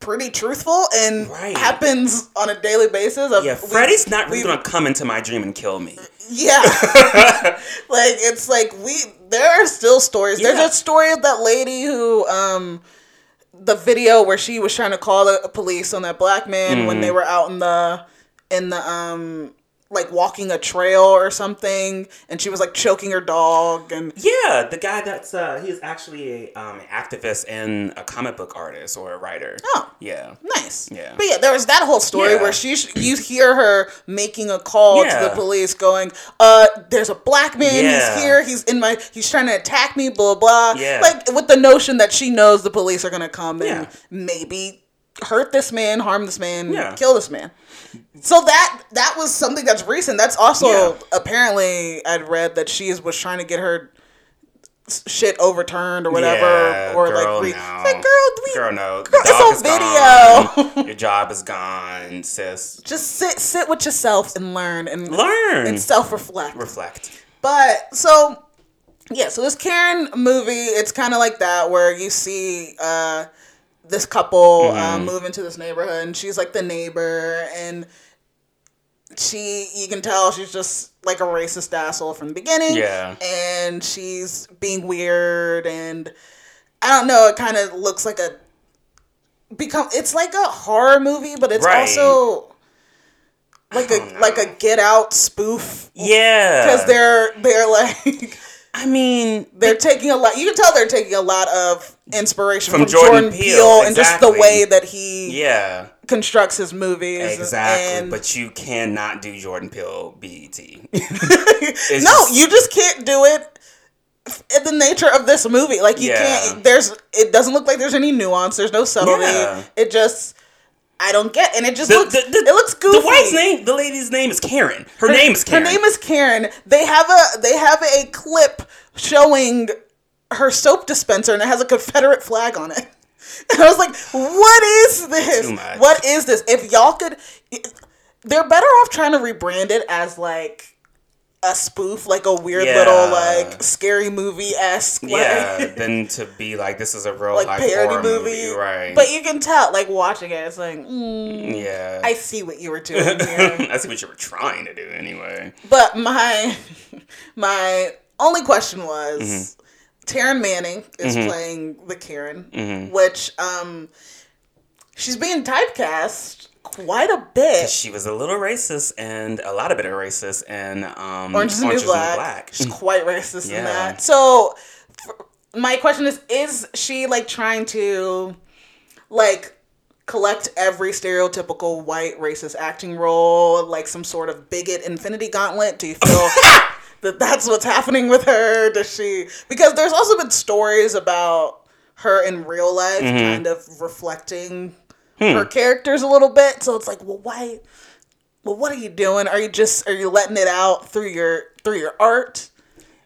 [SPEAKER 2] pretty truthful and
[SPEAKER 1] Right.
[SPEAKER 2] happens on a daily basis. Of,
[SPEAKER 1] Yeah, Freddy's not really gonna come into my dream and kill me.
[SPEAKER 2] Yeah. like it's like we there are still stories.
[SPEAKER 1] Yeah.
[SPEAKER 2] There's a story of that lady who um the video where she was trying to call the police on that black man when
[SPEAKER 1] Mm-hmm.
[SPEAKER 2] they were out in the in the um like walking a trail or something and she was like choking her dog and
[SPEAKER 1] Yeah, the guy that's uh he's actually a um activist and a comic book artist or a writer.
[SPEAKER 2] Oh.
[SPEAKER 1] Yeah.
[SPEAKER 2] Nice.
[SPEAKER 1] Yeah.
[SPEAKER 2] But yeah, there was that whole story
[SPEAKER 1] Yeah.
[SPEAKER 2] where she you hear her making a call to the police going, uh, there's a black man,
[SPEAKER 1] Yeah.
[SPEAKER 2] he's here, he's in my he's trying to attack me, blah blah.
[SPEAKER 1] Yeah.
[SPEAKER 2] Like with the notion that she knows the police are gonna come and maybe hurt this man, harm this man,
[SPEAKER 1] Yeah.
[SPEAKER 2] kill this man. So that that was something that's recent. That's also
[SPEAKER 1] Yeah.
[SPEAKER 2] apparently I'd read that she is, was trying to get her shit overturned or whatever
[SPEAKER 1] Yeah,
[SPEAKER 2] or
[SPEAKER 1] girl,
[SPEAKER 2] like re-
[SPEAKER 1] no.
[SPEAKER 2] like girl, we,
[SPEAKER 1] Girl, no.
[SPEAKER 2] Girl, it's on video.
[SPEAKER 1] Your job is gone, sis.
[SPEAKER 2] just sit sit with yourself and learn and
[SPEAKER 1] Learn.
[SPEAKER 2] and self reflect.
[SPEAKER 1] Reflect.
[SPEAKER 2] But so yeah, so this Karen movie, it's kind of like that where you see uh, this couple uh,
[SPEAKER 1] Mm-hmm.
[SPEAKER 2] move into this neighborhood, and she's like the neighbor, and she you can tell she's just like a racist asshole from the beginning.
[SPEAKER 1] Yeah.
[SPEAKER 2] and she's being weird, and I don't know. It kind of looks like a become. It's like a horror movie, but it's
[SPEAKER 1] Right.
[SPEAKER 2] also like a
[SPEAKER 1] know.
[SPEAKER 2] like a Get Out spoof
[SPEAKER 1] Yeah.
[SPEAKER 2] because they're they're like
[SPEAKER 1] I mean,
[SPEAKER 2] they're taking a lot. You can tell they're taking a lot of inspiration from,
[SPEAKER 1] From
[SPEAKER 2] Jordan,
[SPEAKER 1] Jordan
[SPEAKER 2] Peele,
[SPEAKER 1] Peele,
[SPEAKER 2] and just the way that he
[SPEAKER 1] yeah.
[SPEAKER 2] constructs his movies.
[SPEAKER 1] Exactly.
[SPEAKER 2] And
[SPEAKER 1] but you cannot do Jordan Peele BET.
[SPEAKER 2] no,
[SPEAKER 1] just-
[SPEAKER 2] you just can't do it in the nature of this movie. Like you
[SPEAKER 1] Yeah.
[SPEAKER 2] can't. There's. It doesn't look like there's any nuance. There's no subtlety.
[SPEAKER 1] Yeah.
[SPEAKER 2] It just. I don't get, and it just
[SPEAKER 1] The,
[SPEAKER 2] looks.
[SPEAKER 1] the, the,
[SPEAKER 2] it looks goofy.
[SPEAKER 1] The wife's name, the lady's name is Karen. Her, name is Karen.
[SPEAKER 2] Her name is Karen. They have a they have a clip showing her soap dispenser, and it has a Confederate flag on it. And I was like, "What is this? What is this? If y'all could, they're better off trying to rebrand it as like." A spoof, like a weird
[SPEAKER 1] Yeah.
[SPEAKER 2] little, like scary movie esque,
[SPEAKER 1] yeah,
[SPEAKER 2] like,
[SPEAKER 1] than to be like this is a real
[SPEAKER 2] like parody
[SPEAKER 1] horror
[SPEAKER 2] movie.
[SPEAKER 1] right?
[SPEAKER 2] But you can tell, like watching it, it's like, mm,
[SPEAKER 1] yeah,
[SPEAKER 2] I see what you were doing here.
[SPEAKER 1] I see what you were trying to do anyway.
[SPEAKER 2] But my my only question was
[SPEAKER 1] Mm-hmm.
[SPEAKER 2] Taryn Manning is playing the Karen,
[SPEAKER 1] Mm-hmm.
[SPEAKER 2] which um she's being typecast quite a bit.
[SPEAKER 1] She was a little racist and a lot of bit of racist and um,
[SPEAKER 2] Orange is the New Black. She's quite racist in that. So my question is is she like trying to like collect every stereotypical white racist acting role like some sort of bigot infinity gauntlet do you feel that that's what's happening with her does she because there's also been stories about her in real life kind of reflecting her characters a little bit. So it's like well why well what are you doing? Are you just are you letting it out through your through your art?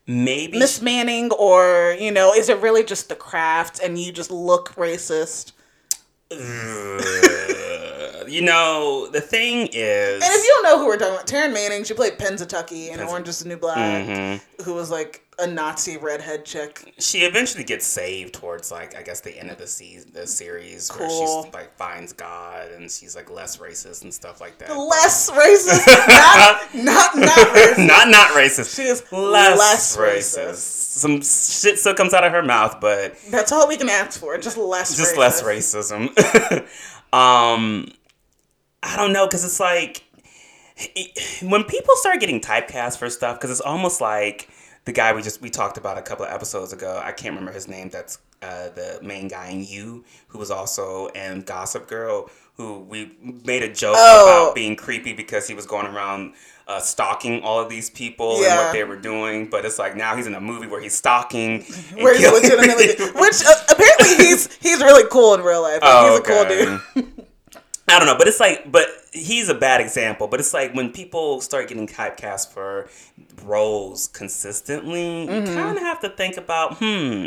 [SPEAKER 1] Maybe
[SPEAKER 2] miss manning or you know is it really just the craft and you just look racist?
[SPEAKER 1] You know the thing is
[SPEAKER 2] And if you don't know who we're talking about, Taryn Manning, she played Pennsatucky in Orange is the New Black,
[SPEAKER 1] Mm-hmm.
[SPEAKER 2] who was like a Nazi redhead chick.
[SPEAKER 1] she eventually gets saved towards like I guess the end of the season, the series where she like finds God and she's like less racist and stuff like that.
[SPEAKER 2] Less racist, not not not racist.
[SPEAKER 1] not not racist.
[SPEAKER 2] She is
[SPEAKER 1] less,
[SPEAKER 2] less
[SPEAKER 1] racist.
[SPEAKER 2] racist.
[SPEAKER 1] Some shit still comes out of her mouth, but
[SPEAKER 2] That's all we can ask for. Just less.
[SPEAKER 1] just
[SPEAKER 2] racist.
[SPEAKER 1] less racism. um, I don't know because it's like it- when people start getting typecast for stuff because it's almost like the guy we just we talked about a couple of episodes ago. I can't remember his name. That's uh, the main guy in You, who was also in Gossip Girl. Who we made a joke
[SPEAKER 2] Oh.
[SPEAKER 1] about being creepy because he was going around uh, stalking all of these people and what they were doing. But it's like now he's in a movie where he's stalking.
[SPEAKER 2] Where he's legitimately, which uh, apparently he's he's really cool in real life. Like,
[SPEAKER 1] Oh,
[SPEAKER 2] he's a cool dude.
[SPEAKER 1] I don't know, but it's like, but he's a bad example. But it's like when people start getting typecast for roles consistently,
[SPEAKER 2] Mm-hmm.
[SPEAKER 1] you kind of have to think about, hmm,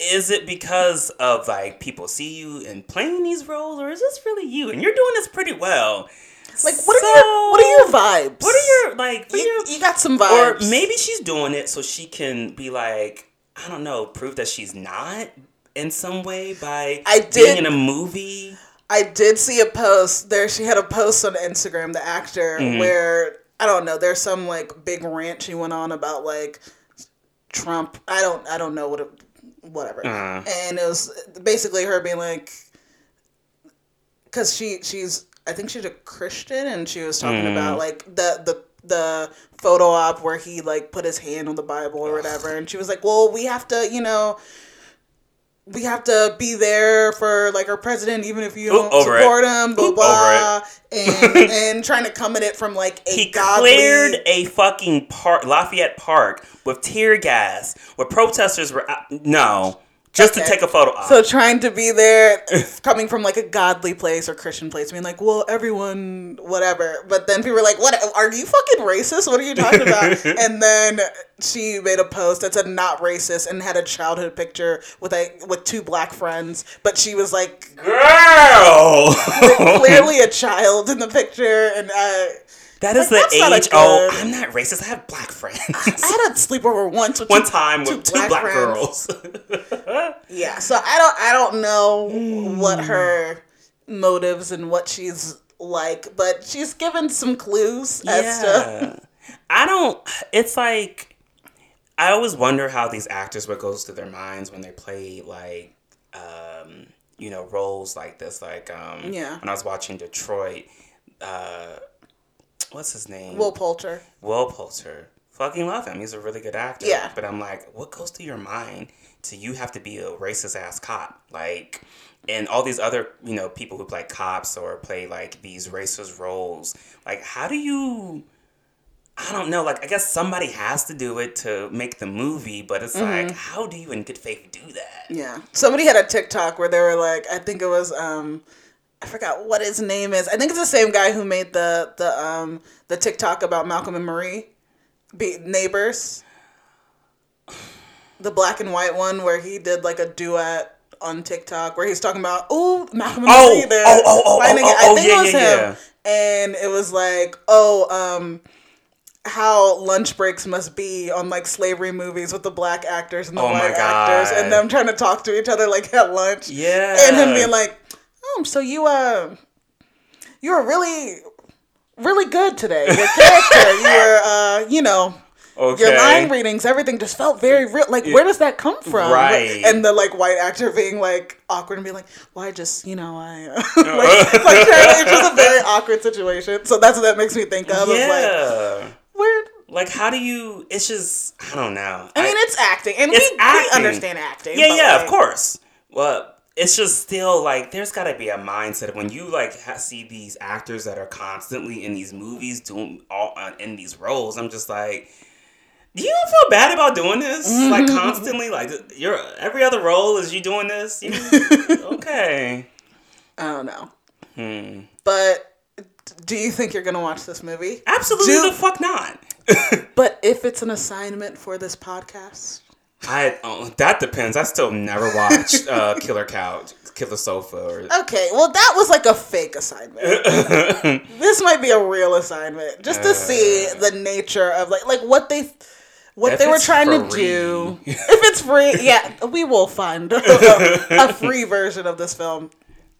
[SPEAKER 1] is it because of like people see you and playing these roles, or is this really you? And you're doing this pretty well.
[SPEAKER 2] Like, what are your what are your vibes?
[SPEAKER 1] what are your like?
[SPEAKER 2] You,
[SPEAKER 1] your,
[SPEAKER 2] you got some vibes, or
[SPEAKER 1] maybe she's doing it so she can be like, I don't know, prove that she's not in some way by
[SPEAKER 2] I
[SPEAKER 1] being in a movie.
[SPEAKER 2] I did see a post there. She had a post on Instagram, the actor,
[SPEAKER 1] Mm-hmm.
[SPEAKER 2] where I don't know. There's some like big rant she went on about like Trump. I don't. I don't know what. It, whatever.
[SPEAKER 1] Uh-huh.
[SPEAKER 2] And it was basically her being like, because she she's I think she's a Christian, and she was talking
[SPEAKER 1] Mm.
[SPEAKER 2] about like the the the photo op where he like put his hand on the Bible or whatever, and she was like, well, we have to, you know. We have to be there for like our president, even if you
[SPEAKER 1] Oop,
[SPEAKER 2] don't
[SPEAKER 1] over it.
[SPEAKER 2] support him, blah
[SPEAKER 1] Oop,
[SPEAKER 2] blah, and and trying to come at it from like a
[SPEAKER 1] He
[SPEAKER 2] godly.
[SPEAKER 1] cleared a fucking park, Lafayette Park, with tear gas, where protesters were. Out, no, just to take a photo op.
[SPEAKER 2] So trying to be there, coming from like a godly place or Christian place, being like, well, everyone, whatever. But then people were like, what? Are you fucking racist? What are you talking about? and then she made a post that said not racist and had a childhood picture with a with two black friends. But she was like
[SPEAKER 1] Girl,
[SPEAKER 2] clearly a child in the picture, and uh,
[SPEAKER 1] that is
[SPEAKER 2] Like,
[SPEAKER 1] the age. Oh, I'm not racist. I have black friends.
[SPEAKER 2] I had a sleepover once with
[SPEAKER 1] One
[SPEAKER 2] two-
[SPEAKER 1] time
[SPEAKER 2] two
[SPEAKER 1] with two black,
[SPEAKER 2] friends.
[SPEAKER 1] girls.
[SPEAKER 2] Yeah, so I don't I don't know what her motives and what she's like, but she's given some clues as to
[SPEAKER 1] I don't. It's like I always wonder how these actors what goes through their minds when they play like um, you know roles like this. Like um,
[SPEAKER 2] Yeah.
[SPEAKER 1] when I was watching Detroit, uh, what's his name?
[SPEAKER 2] Will Poulter.
[SPEAKER 1] Will Poulter. Fucking love him. He's a really good actor.
[SPEAKER 2] Yeah.
[SPEAKER 1] But I'm like, what goes through your mind to you have to be a racist ass cop? Like, and all these other, you know, people who play cops or play like these racist roles. Like, how do you I don't know. Like, I guess somebody has to do it to make the movie, but it's
[SPEAKER 2] Mm-hmm.
[SPEAKER 1] like, how do you in good faith do that?
[SPEAKER 2] Yeah. Somebody had a TikTok where they were like, I think it was um I forgot what his name is. I think it's the same guy who made the the um the TikTok about Malcolm and Marie, be neighbors. The black and white one where he did like a duet on TikTok where he's talking about oh Malcolm and
[SPEAKER 1] Oh,
[SPEAKER 2] Marie
[SPEAKER 1] oh, oh, oh,
[SPEAKER 2] finding
[SPEAKER 1] oh,
[SPEAKER 2] it.
[SPEAKER 1] oh,
[SPEAKER 2] I think
[SPEAKER 1] yeah,
[SPEAKER 2] it was
[SPEAKER 1] yeah,
[SPEAKER 2] him. And it was like, oh, um how lunch breaks must be on like slavery movies with the black actors and the
[SPEAKER 1] Oh
[SPEAKER 2] white actors and them trying to talk to each other like at lunch.
[SPEAKER 1] Yeah.
[SPEAKER 2] And him being like, "Oh, so you uh you were really really good today. Your character, you were uh, you know,
[SPEAKER 1] okay.
[SPEAKER 2] your line readings, everything just felt very real. Like, where does that come from?
[SPEAKER 1] Right.
[SPEAKER 2] And the like white actor being like awkward and being like, "Well, I just, you know, I uh, like, like it's just a very awkward situation." So that's what that makes me think of. Like,
[SPEAKER 1] yeah.
[SPEAKER 2] where
[SPEAKER 1] Like, how do you? It's just I don't know.
[SPEAKER 2] I mean, it's acting, and
[SPEAKER 1] It's
[SPEAKER 2] we,
[SPEAKER 1] acting.
[SPEAKER 2] we understand acting.
[SPEAKER 1] yeah, yeah,
[SPEAKER 2] like,
[SPEAKER 1] of course. Well, it's just still like there's got to be a mindset when you like ha- see these actors that are constantly in these movies doing all uh, in these roles. I'm just like. Do you don't feel bad about doing this? Like constantly, like your every other role is you doing this. You, okay.
[SPEAKER 2] I don't know.
[SPEAKER 1] Hmm.
[SPEAKER 2] But do you think you're gonna watch this movie?
[SPEAKER 1] Absolutely
[SPEAKER 2] Do-
[SPEAKER 1] the fuck not.
[SPEAKER 2] But if it's an assignment for this podcast,
[SPEAKER 1] I oh, that depends. I still never watched uh, Killer Couch, Killer Sofa, or
[SPEAKER 2] okay. Well, that was like a fake assignment. this might be a real assignment, just to see the nature of like like what they what they were trying to do. if it's free, yeah, we will find a, a free version of this film.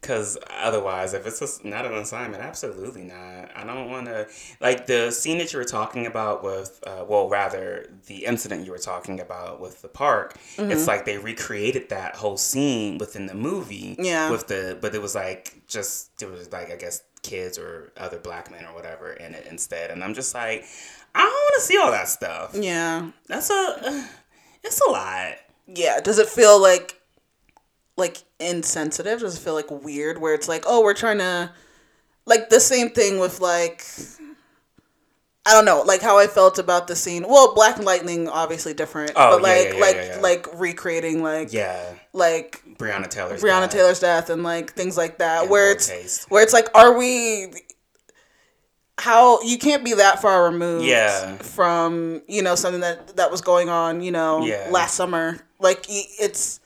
[SPEAKER 1] Because otherwise, if it's a, not an assignment, absolutely not. I don't want to like the scene that you were talking about with, uh, well, rather the incident you were talking about with the park.
[SPEAKER 2] Mm-hmm.
[SPEAKER 1] It's like they recreated that whole scene within the movie.
[SPEAKER 2] Yeah.
[SPEAKER 1] With the, but it was like just it was like I guess kids or other black men or whatever in it instead, and I'm just like, I don't want to see all that stuff.
[SPEAKER 2] Yeah,
[SPEAKER 1] That's a, it's a lot.
[SPEAKER 2] yeah. Does it feel like like insensitive? Does it feel like weird? Where it's like, oh, we're trying to like the same thing with like I don't know, like how I felt about the scene. Well, Black Lightning obviously different,
[SPEAKER 1] Oh,
[SPEAKER 2] but
[SPEAKER 1] yeah,
[SPEAKER 2] like
[SPEAKER 1] yeah, yeah,
[SPEAKER 2] like
[SPEAKER 1] yeah,
[SPEAKER 2] like recreating like
[SPEAKER 1] Yeah,
[SPEAKER 2] like
[SPEAKER 1] Breonna Taylor's
[SPEAKER 2] Breonna
[SPEAKER 1] death.
[SPEAKER 2] Taylor's death and like things like that,
[SPEAKER 1] And
[SPEAKER 2] where it's
[SPEAKER 1] taste.
[SPEAKER 2] where it's like, are we? How you can't be that far removed
[SPEAKER 1] Yeah.
[SPEAKER 2] from you know something that that was going on you know
[SPEAKER 1] Yeah.
[SPEAKER 2] last summer like it's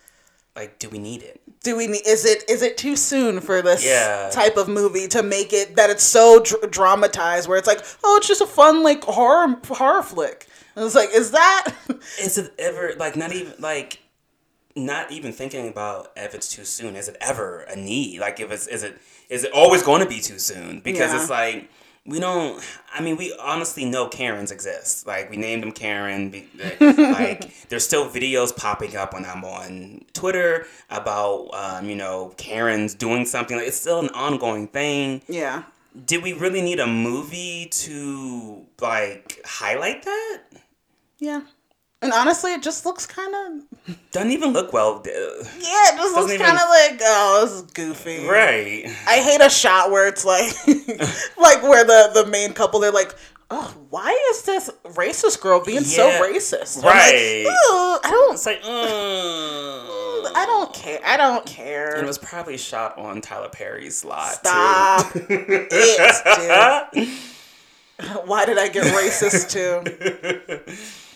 [SPEAKER 1] Like, do we need it?
[SPEAKER 2] do we need is it is it too soon for this
[SPEAKER 1] Yeah.
[SPEAKER 2] type of movie to make it that it's so dr- dramatized where it's like oh it's just a fun like horror horror flick and it's like is that
[SPEAKER 1] Is it ever like not even like not even thinking about if it's too soon? Is it ever a need? Like, if it's is it is it always going to be too soon? Because
[SPEAKER 2] Yeah.
[SPEAKER 1] it's like we don't. I mean, we honestly know Karens exist. Like, we named them Karen. Like, there's still videos popping up when I'm on Twitter about um, you know Karens doing something. Like, it's still an ongoing thing.
[SPEAKER 2] yeah
[SPEAKER 1] Did we really need a movie to like highlight that?
[SPEAKER 2] yeah and honestly it just looks kind of
[SPEAKER 1] Doesn't even look well. uh,
[SPEAKER 2] yeah it just looks
[SPEAKER 1] even-
[SPEAKER 2] kind of like oh this is goofy
[SPEAKER 1] Right.
[SPEAKER 2] I hate a shot where it's like, like where the the main couple they're like, oh, why is this racist girl being so racist? I'm like,
[SPEAKER 1] right.
[SPEAKER 2] I don't,
[SPEAKER 1] It's like, mm.
[SPEAKER 2] I don't care. I don't care.
[SPEAKER 1] And it was probably shot on Tyler Perry's lot
[SPEAKER 2] Stop
[SPEAKER 1] too.
[SPEAKER 2] it, dude. Why did I get racist too?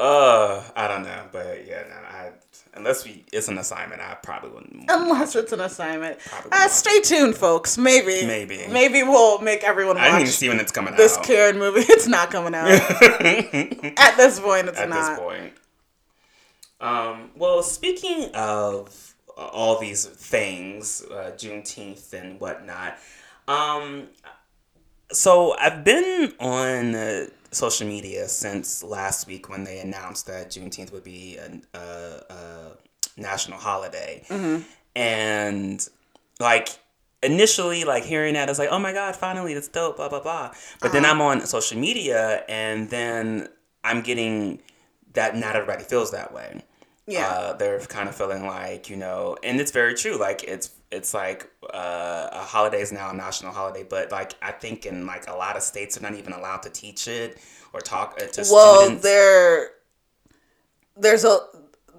[SPEAKER 1] uh, I don't know, but yeah, no, I unless we it's an assignment, I probably wouldn't.
[SPEAKER 2] Unless it's an assignment. Uh, stay tuned, folks. Maybe.
[SPEAKER 1] Maybe.
[SPEAKER 2] Maybe we'll make everyone
[SPEAKER 1] I didn't even see when it's coming
[SPEAKER 2] this
[SPEAKER 1] out.
[SPEAKER 2] This Karen movie. It's not coming out. At this point, it's
[SPEAKER 1] At
[SPEAKER 2] not.
[SPEAKER 1] this point. Um, well, speaking of all these things, uh, Juneteenth and whatnot, um, so I've been on uh, social media since last week when they announced that Juneteenth would be a, a, a national holiday, and like initially like hearing that, I was like, oh my god, finally, that's dope, blah blah blah. But then I'm on social media, and then I'm getting that not everybody feels that way.
[SPEAKER 2] Yeah.
[SPEAKER 1] Uh, they're kind of feeling like, you know, and it's very true. Like, it's it's like uh, a holiday is now a national holiday, but like I think in like a lot of states are not even allowed to teach it or talk uh, to
[SPEAKER 2] well,
[SPEAKER 1] students.
[SPEAKER 2] there, there's a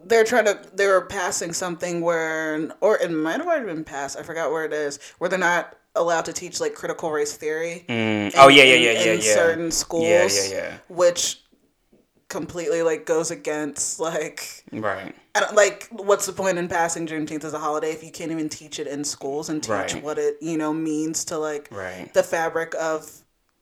[SPEAKER 2] they're trying to they were passing something where or it might have already been passed. I forgot where it is where they're not allowed to teach like critical race theory.
[SPEAKER 1] Mm. Oh yeah, yeah, yeah,
[SPEAKER 2] in,
[SPEAKER 1] yeah,
[SPEAKER 2] in
[SPEAKER 1] yeah.
[SPEAKER 2] certain schools.
[SPEAKER 1] Yeah, yeah, yeah.
[SPEAKER 2] Which completely like goes against like
[SPEAKER 1] Right.
[SPEAKER 2] Don't, like what's the point in passing Juneteenth as a holiday if you can't even teach it in schools and teach
[SPEAKER 1] Right.
[SPEAKER 2] what it you know means to like
[SPEAKER 1] Right.
[SPEAKER 2] the fabric of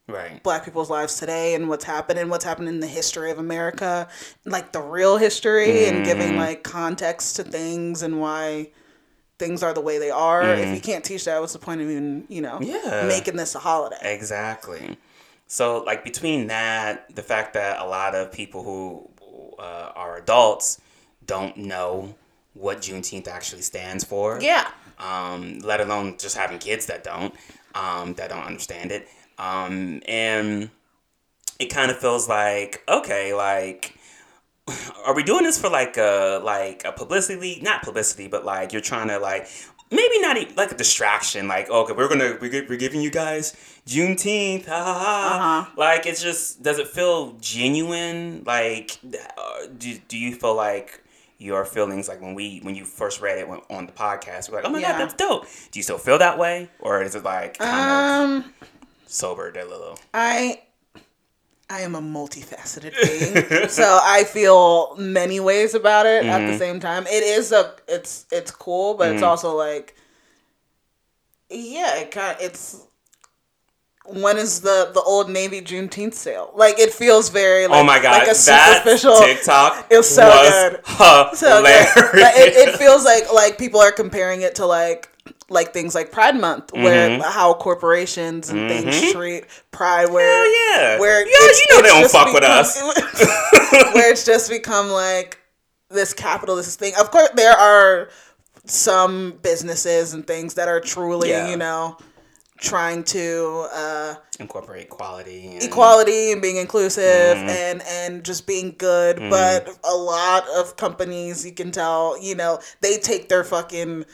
[SPEAKER 1] Right.
[SPEAKER 2] black people's lives today and what's happening, what's happened in the history of America, like the real history and giving
[SPEAKER 1] Mm-hmm.
[SPEAKER 2] like context to things and why things are the way they are. If you can't teach that, what's the point of even, you know,
[SPEAKER 1] Mm. Yeah.
[SPEAKER 2] making this a holiday?
[SPEAKER 1] Exactly. So, like, between that, the fact that a lot of people who uh, are adults don't know what Juneteenth actually stands for.
[SPEAKER 2] Yeah.
[SPEAKER 1] Um, let alone just having kids that don't, um, that don't understand it. Um, and it kind of feels like, okay, like, are we doing this for like a like a publicity not publicity but like you're trying to like maybe not even like a distraction like okay we're gonna we're, we're giving you guys juneteenth ha ha ha
[SPEAKER 2] Uh-huh.
[SPEAKER 1] like it's just does it feel genuine like uh, do, do you feel like your feelings like when we when you first read it when- on the podcast we're like oh my
[SPEAKER 2] Yeah.
[SPEAKER 1] god that's dope do you still feel that way or is it like kind
[SPEAKER 2] Um,
[SPEAKER 1] of sobered a little
[SPEAKER 2] I I am a multifaceted being, so I feel many ways about it at
[SPEAKER 1] Mm-hmm.
[SPEAKER 2] the same time. It is a it's it's cool, but it's also like yeah, it kind of, it's when is the the old Navy Juneteenth sale? Like it feels very like
[SPEAKER 1] oh my god
[SPEAKER 2] like a
[SPEAKER 1] that
[SPEAKER 2] superficial
[SPEAKER 1] tiktok
[SPEAKER 2] It was so
[SPEAKER 1] was
[SPEAKER 2] good.
[SPEAKER 1] hilarious.
[SPEAKER 2] so good. But it, it feels like like people are comparing it to like like things like Pride Month, where
[SPEAKER 1] Mm-hmm.
[SPEAKER 2] how corporations and things treat Pride, where
[SPEAKER 1] Hell yeah.
[SPEAKER 2] where
[SPEAKER 1] Yeah,
[SPEAKER 2] it's-
[SPEAKER 1] you know they don't fuck with us.
[SPEAKER 2] where it's just become like this capitalist thing. Of course, there are some businesses and things that are truly,
[SPEAKER 1] Yeah.
[SPEAKER 2] you know, trying to uh,
[SPEAKER 1] incorporate equality and
[SPEAKER 2] equality and being inclusive
[SPEAKER 1] Mm-hmm.
[SPEAKER 2] and and just being good. But a lot of companies, you can tell, you know, they take their fucking.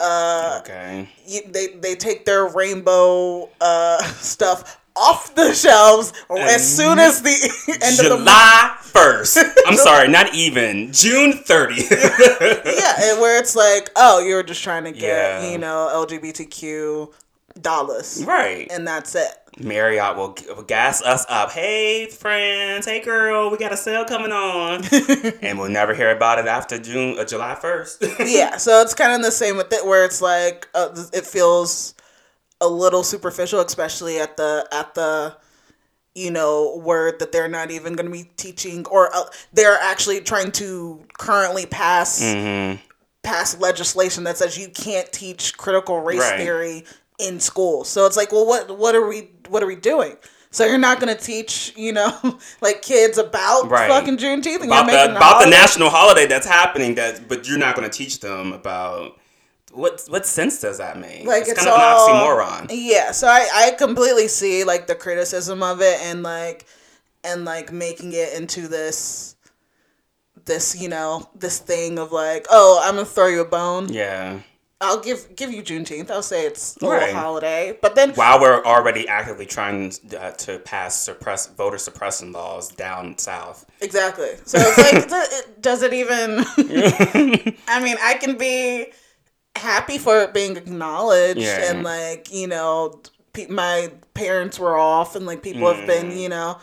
[SPEAKER 2] Uh,
[SPEAKER 1] okay
[SPEAKER 2] you, they they take their rainbow uh, stuff off the shelves as soon as the end of the.
[SPEAKER 1] July 1st. I'm sorry, not even. June 30th.
[SPEAKER 2] Yeah, and where it's like, oh, you're just trying to get
[SPEAKER 1] Yeah.
[SPEAKER 2] you know LGBTQ dollars,
[SPEAKER 1] right.
[SPEAKER 2] and that's it.
[SPEAKER 1] Marriott will, will gas us up. Hey, friends. Hey, girl. We got a sale coming on. and we'll never hear about it after June, uh, July 1st.
[SPEAKER 2] yeah, so it's kind of the same with it, where it's like uh, it feels a little superficial, especially at the at the you know word that they're not even going to be teaching, or uh, they're actually trying to currently pass
[SPEAKER 1] Mm-hmm.
[SPEAKER 2] pass legislation that says you can't teach critical race
[SPEAKER 1] Right.
[SPEAKER 2] theory in school. So it's like, well, what what are we what are we doing? So you're not going to teach, you know, like kids about
[SPEAKER 1] Right.
[SPEAKER 2] fucking Juneteenth, and
[SPEAKER 1] about
[SPEAKER 2] you're making
[SPEAKER 1] the, about the national holiday that's happening, that, but you're not going to teach them about. What, what sense does that make?
[SPEAKER 2] like
[SPEAKER 1] it's,
[SPEAKER 2] it's,
[SPEAKER 1] kind of
[SPEAKER 2] all,
[SPEAKER 1] an oxymoron.
[SPEAKER 2] Yeah, so I I completely see like the criticism of it and like and like making it into this this you know this thing of like oh I'm gonna throw you a bone.
[SPEAKER 1] Yeah.
[SPEAKER 2] I'll give give you Juneteenth. I'll say it's a
[SPEAKER 1] Right.
[SPEAKER 2] little holiday, but then
[SPEAKER 1] While we're already actively trying uh, to pass suppress voter suppression laws down south.
[SPEAKER 2] Exactly. So it's like, does it, does it even? I mean, I can be happy for it being acknowledged,
[SPEAKER 1] Yeah.
[SPEAKER 2] and like you know, pe- my parents were off, and like people have been,
[SPEAKER 1] Mm.
[SPEAKER 2] you know,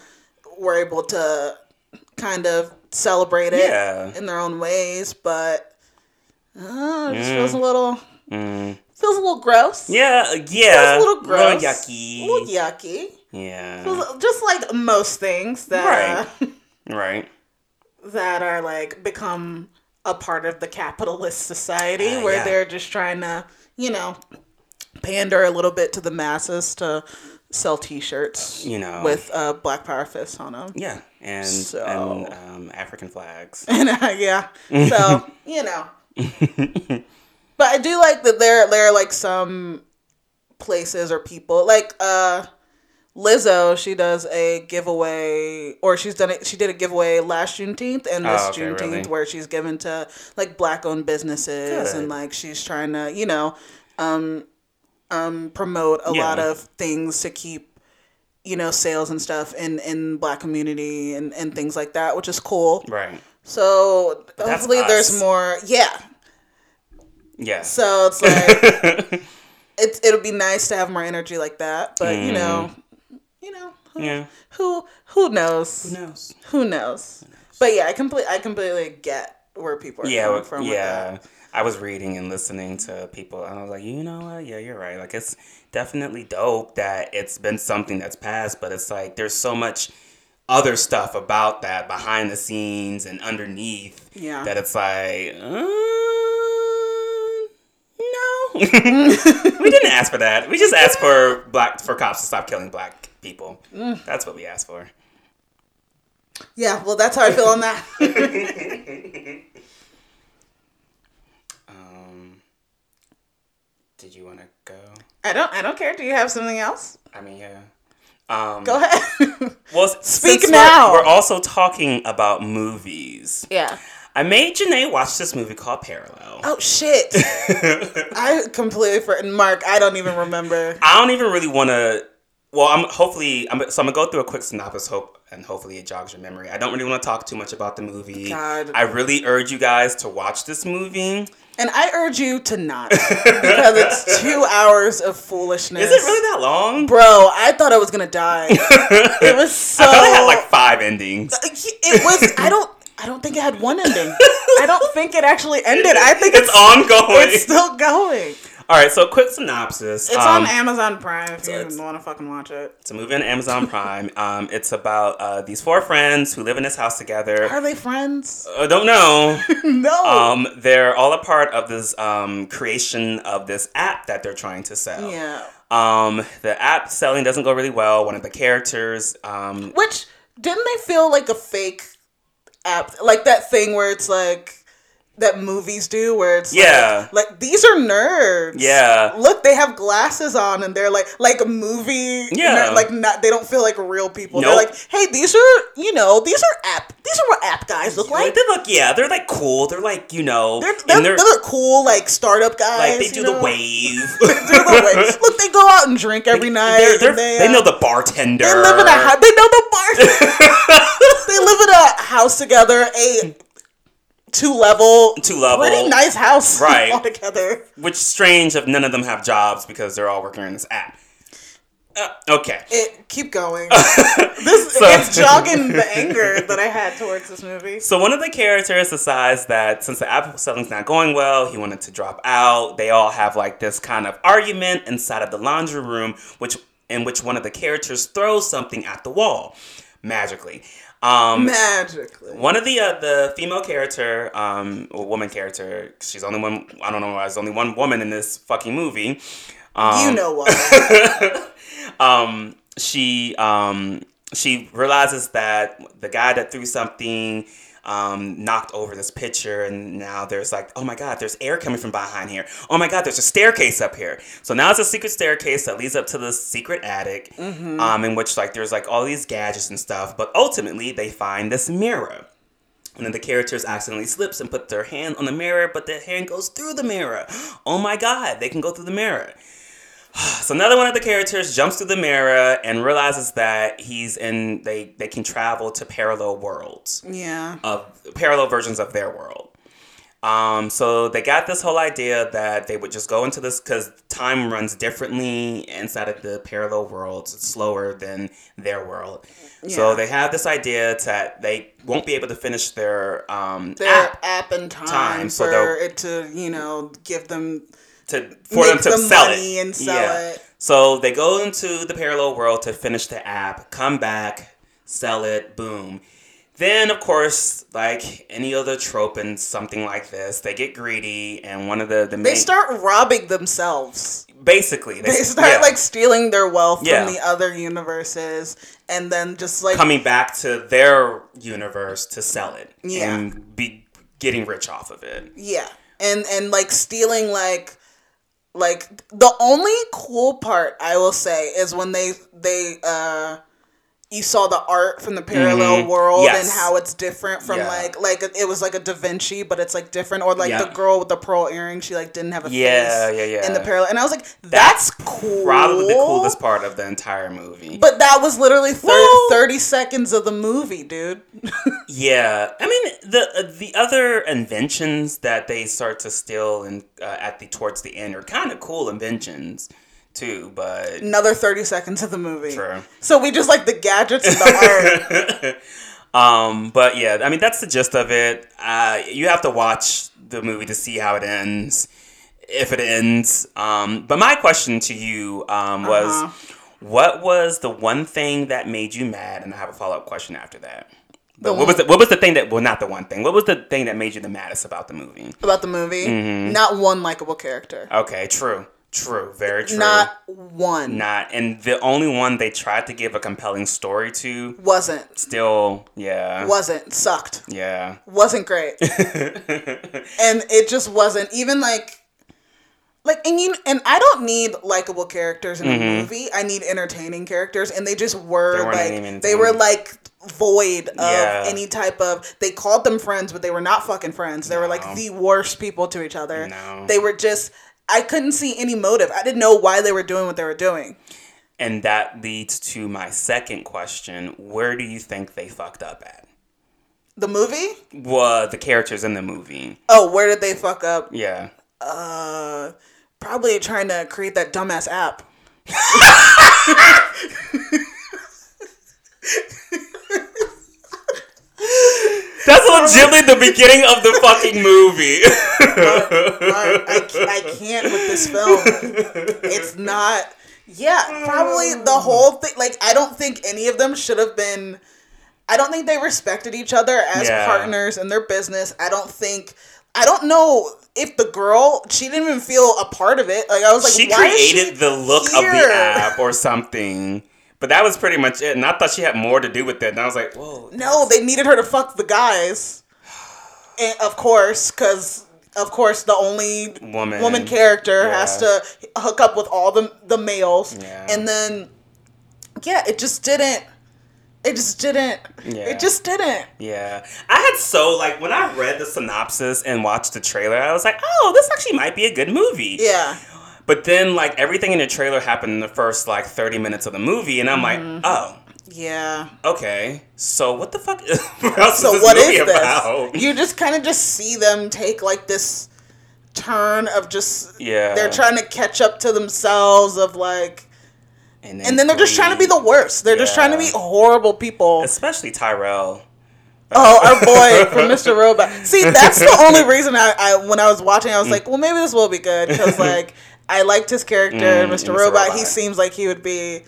[SPEAKER 2] were able to kind of celebrate it
[SPEAKER 1] Yeah.
[SPEAKER 2] in their own ways, but uh, it just
[SPEAKER 1] Mm.
[SPEAKER 2] feels a little
[SPEAKER 1] Mm.
[SPEAKER 2] feels a little gross.
[SPEAKER 1] Yeah, yeah.
[SPEAKER 2] Feels a little gross, A little
[SPEAKER 1] yucky.
[SPEAKER 2] a little yucky.
[SPEAKER 1] yeah.
[SPEAKER 2] Feels- Just like most things that. uh,
[SPEAKER 1] Right.
[SPEAKER 2] that are like become a part of the capitalist society
[SPEAKER 1] Uh,
[SPEAKER 2] where
[SPEAKER 1] yeah.
[SPEAKER 2] they're just trying to, you know, pander a little bit to the masses to sell t-shirts
[SPEAKER 1] You know.
[SPEAKER 2] with uh, black power fists on them.
[SPEAKER 1] Yeah, and
[SPEAKER 2] So-
[SPEAKER 1] and um, African flags.
[SPEAKER 2] And uh, yeah, so, you know. But I do like that there there are like some places or people like uh Lizzo, she does a giveaway, or she's done it. She did a giveaway last Juneteenth and this
[SPEAKER 1] Oh, okay,
[SPEAKER 2] Juneteenth,
[SPEAKER 1] really?
[SPEAKER 2] where she's given to like black-owned businesses
[SPEAKER 1] Good.
[SPEAKER 2] and like she's trying to, you know, um, um, promote a
[SPEAKER 1] Yeah.
[SPEAKER 2] lot of things to keep, you know, sales and stuff in in black community and and things like that, which is cool.
[SPEAKER 1] Right.
[SPEAKER 2] So
[SPEAKER 1] that's
[SPEAKER 2] hopefully there's more. Yeah.
[SPEAKER 1] Yes.
[SPEAKER 2] So it's like it's it'll be nice to have more energy like that, but you know, you know, who,
[SPEAKER 1] Mm. yeah.
[SPEAKER 2] who who knows?
[SPEAKER 1] Who knows?
[SPEAKER 2] Who knows? But yeah, I complete I completely get where people are
[SPEAKER 1] Yeah.
[SPEAKER 2] coming
[SPEAKER 1] well,
[SPEAKER 2] from. With
[SPEAKER 1] yeah.
[SPEAKER 2] that.
[SPEAKER 1] I was reading and listening to people, and I was like, you know what? Yeah, you're right. Like, it's definitely dope that it's been something that's passed, but it's like there's so much other stuff about that behind the scenes and underneath
[SPEAKER 2] Yeah.
[SPEAKER 1] that it's like, uh, no, we didn't ask for that. We just asked for black for cops to stop killing black people.
[SPEAKER 2] Mm.
[SPEAKER 1] That's what we asked for.
[SPEAKER 2] Yeah, well, that's how I feel on that.
[SPEAKER 1] Um, did you want to go?
[SPEAKER 2] I don't. I don't care. Do you have something else?
[SPEAKER 1] I mean, yeah. Um,
[SPEAKER 2] Go ahead.
[SPEAKER 1] Well,
[SPEAKER 2] Speak
[SPEAKER 1] since we're-
[SPEAKER 2] now.
[SPEAKER 1] We're, also talking about movies.
[SPEAKER 2] yeah.
[SPEAKER 1] I made Janay watch this movie called Parallel.
[SPEAKER 2] Oh shit! I completely forgot. Marc, I don't even remember.
[SPEAKER 1] I don't even really want to. Well, I'm hopefully. I'm, so I'm gonna go through a quick synopsis. Hope and hopefully it jogs your memory. I don't really want to talk too much about the movie.
[SPEAKER 2] God.
[SPEAKER 1] I really urge you guys to watch this movie.
[SPEAKER 2] And I urge you to not because it's two hours of foolishness.
[SPEAKER 1] Is it really that long?
[SPEAKER 2] Bro, I thought I was gonna die. It was so.
[SPEAKER 1] I thought it had like five endings.
[SPEAKER 2] It was. I don't. I don't think it had one ending. I don't think it actually ended. I think
[SPEAKER 1] it's
[SPEAKER 2] it's
[SPEAKER 1] ongoing.
[SPEAKER 2] it's still going.
[SPEAKER 1] All right, so quick synopsis.
[SPEAKER 2] It's
[SPEAKER 1] Um,
[SPEAKER 2] on Amazon Prime if you want to fucking watch it.
[SPEAKER 1] It's a movie on Amazon Prime. Um, it's about uh, these four friends who live in this house together.
[SPEAKER 2] Are they friends?
[SPEAKER 1] I don't know.
[SPEAKER 2] no.
[SPEAKER 1] Um, they're all a part of this um, creation of this app that they're trying to sell.
[SPEAKER 2] yeah.
[SPEAKER 1] Um, the app selling doesn't go really well. One of the characters, um,
[SPEAKER 2] Which didn't they feel like a fake app, like that thing where it's like that movies do, where it's
[SPEAKER 1] Yeah.
[SPEAKER 2] like, like these are nerds.
[SPEAKER 1] Yeah.
[SPEAKER 2] Look, they have glasses on, and they're like like a movie.
[SPEAKER 1] Yeah.
[SPEAKER 2] like not they don't feel like real people.
[SPEAKER 1] Nope.
[SPEAKER 2] They're like, hey, these are you know these are app these are what app guys look
[SPEAKER 1] like
[SPEAKER 2] like.
[SPEAKER 1] they look, yeah, they're like cool. They're like you know,
[SPEAKER 2] They're,
[SPEAKER 1] and
[SPEAKER 2] they're, they're, cool like startup guys.
[SPEAKER 1] like they do
[SPEAKER 2] know?
[SPEAKER 1] the wave.
[SPEAKER 2] they do the wave. Look, they go out and drink every night.
[SPEAKER 1] They're, they're,
[SPEAKER 2] and they,
[SPEAKER 1] they
[SPEAKER 2] uh,
[SPEAKER 1] know the bartender.
[SPEAKER 2] They live in a house. They know the bar. they live in a house together. A two level,
[SPEAKER 1] Two level.
[SPEAKER 2] pretty nice house,
[SPEAKER 1] Right.
[SPEAKER 2] all together.
[SPEAKER 1] Which strange if none of them have jobs because they're all working on this app. Uh, okay.
[SPEAKER 2] It keep going. this
[SPEAKER 1] So-
[SPEAKER 2] it's jogging the anger that I had towards this movie.
[SPEAKER 1] So one of the characters decides that since the apple selling's not going well, he wanted to drop out. They all have like this kind of argument inside of the laundry room, which in which one of the characters throws something at the wall magically. Um,
[SPEAKER 2] Magically,
[SPEAKER 1] one of the uh, the female character, um, or woman character, she's only one. I don't know why there's only one woman in this fucking movie. Um,
[SPEAKER 2] you know what?
[SPEAKER 1] um, she um, she realizes that the guy that threw something um, knocked over this picture, and now there's like, oh my god, there's air coming from behind here. Oh my god, there's a staircase up here. So now it's a secret staircase that leads up to the secret attic, um, in which like there's like all these gadgets and stuff. But ultimately, they find this mirror. And then the characters accidentally slips and put their hand on the mirror, but their hand goes through the mirror. Oh my god, they can go through the mirror. So another one of the characters jumps through the mirror and realizes that he's in they they can travel to parallel worlds
[SPEAKER 2] yeah,
[SPEAKER 1] of parallel versions of their world. Um, so they got this whole idea that they would just go into this because time runs differently inside of the parallel worlds. It's slower than their world. So they have this idea that they won't be able to finish their um,
[SPEAKER 2] their
[SPEAKER 1] app
[SPEAKER 2] app and time,
[SPEAKER 1] Time,
[SPEAKER 2] for
[SPEAKER 1] they'll-
[SPEAKER 2] it to you know give them
[SPEAKER 1] to for them to sell it
[SPEAKER 2] and sell it.
[SPEAKER 1] So they go into the parallel world to finish the app, come back, sell it, boom. Then of course, like any other trope in something like this, they get greedy and one of the the main
[SPEAKER 2] they start robbing themselves.
[SPEAKER 1] basically
[SPEAKER 2] They start
[SPEAKER 1] yeah,
[SPEAKER 2] like stealing their wealth
[SPEAKER 1] Yeah.
[SPEAKER 2] from the other universes, and then just like
[SPEAKER 1] coming back to their universe to sell it
[SPEAKER 2] Yeah.
[SPEAKER 1] and be getting rich off of it.
[SPEAKER 2] Yeah. And and like stealing like like the only cool part I will say is when they they uh you saw the art from the parallel
[SPEAKER 1] Mhm.
[SPEAKER 2] world
[SPEAKER 1] Yes.
[SPEAKER 2] and how it's different from
[SPEAKER 1] Yeah.
[SPEAKER 2] like like it was like a Da Vinci, but it's like different. Or like
[SPEAKER 1] Yeah.
[SPEAKER 2] the girl with the pearl earring, she like didn't have a
[SPEAKER 1] Yeah,
[SPEAKER 2] face
[SPEAKER 1] yeah, yeah.
[SPEAKER 2] in the parallel, and I was like, that's, cool.
[SPEAKER 1] Probably the coolest part of the entire movie.
[SPEAKER 2] But that was literally thir- 30 seconds of the movie, dude.
[SPEAKER 1] Yeah, I mean the the other inventions that they start to steal and uh, at the towards the end are kind of cool inventions too, but
[SPEAKER 2] Another 30 seconds of the movie.
[SPEAKER 1] True.
[SPEAKER 2] So we just like the gadgets and the art.
[SPEAKER 1] um, but yeah, I mean that's the gist of it. Uh, you have to watch the movie to see how it ends, if it ends. Um, but my question to you um, was,
[SPEAKER 2] Uh-huh.
[SPEAKER 1] what was the one thing that made you mad? And I have a follow up question after that.
[SPEAKER 2] The
[SPEAKER 1] what was the, what was the thing that well not the one thing? What was the thing that made you the maddest about the movie?
[SPEAKER 2] about the movie.
[SPEAKER 1] Mm-hmm.
[SPEAKER 2] Not one likable character.
[SPEAKER 1] Okay, true, true, very true.
[SPEAKER 2] Not one.
[SPEAKER 1] not, and the only one they tried to give a compelling story to,
[SPEAKER 2] Wasn't.
[SPEAKER 1] still, yeah,
[SPEAKER 2] Wasn't. Sucked.
[SPEAKER 1] yeah.
[SPEAKER 2] Wasn't great. and it just wasn't even like like and you and I don't need likable characters in a movie. I need entertaining characters and they just were
[SPEAKER 1] Mm-hmm. They
[SPEAKER 2] like they were like void of
[SPEAKER 1] Yeah.
[SPEAKER 2] any type of they called them friends but they were not fucking friends. They were like the worst people to each other.
[SPEAKER 1] No.
[SPEAKER 2] They were just I couldn't see any motive. I didn't know why they were doing what they were doing.
[SPEAKER 1] And that leads to my second question: Where do you think they fucked up at?
[SPEAKER 2] The movie?
[SPEAKER 1] Well, the characters in the movie.
[SPEAKER 2] Oh, where did they fuck up?
[SPEAKER 1] Yeah.
[SPEAKER 2] Uh probably trying to create that dumbass app.
[SPEAKER 1] That's legitimately the beginning of the fucking movie.
[SPEAKER 2] I, I, I can't with this film. It's not. Yeah, probably the whole thing. Like, I don't think any of them should have been. I don't think they respected each other as
[SPEAKER 1] Yeah.
[SPEAKER 2] partners in their business. I don't think. I don't know if the girl she didn't even feel a part of it. Like I was like,
[SPEAKER 1] she
[SPEAKER 2] why is
[SPEAKER 1] created
[SPEAKER 2] she
[SPEAKER 1] the look of the app or something. But that was pretty much it. And I thought she had more to do with it. And I was like, whoa.
[SPEAKER 2] No, they needed her to fuck the guys, and of course, because of course the only
[SPEAKER 1] Woman.
[SPEAKER 2] woman character has to hook up with all the the males,
[SPEAKER 1] Yeah.
[SPEAKER 2] and then yeah, it just didn't. It just didn't.
[SPEAKER 1] Yeah.
[SPEAKER 2] It just didn't.
[SPEAKER 1] Yeah. I had so, like, when I read the synopsis and watched the trailer, I was like, oh, this actually might be a good movie.
[SPEAKER 2] Yeah.
[SPEAKER 1] But then, like, everything in the trailer happened in the first, like, 30 minutes of the movie. And I'm
[SPEAKER 2] Mm-hmm.
[SPEAKER 1] like, oh,
[SPEAKER 2] Yeah.
[SPEAKER 1] okay. So what the fuck what
[SPEAKER 2] So
[SPEAKER 1] is this
[SPEAKER 2] what is
[SPEAKER 1] about?
[SPEAKER 2] You just kind of just see them take like this turn of just
[SPEAKER 1] Yeah.
[SPEAKER 2] they're trying to catch up to themselves of like
[SPEAKER 1] and then,
[SPEAKER 2] and then they're just trying to be the worst. They're just trying to be horrible people.
[SPEAKER 1] Especially Tyrell.
[SPEAKER 2] Oh, our boy from Mr. Robot. See, that's the only reason I, I when I was watching, I was like, well, maybe this will be good because like I liked his character,
[SPEAKER 1] Mm,
[SPEAKER 2] Mr.
[SPEAKER 1] Mr.
[SPEAKER 2] Robot. He seems like he would be,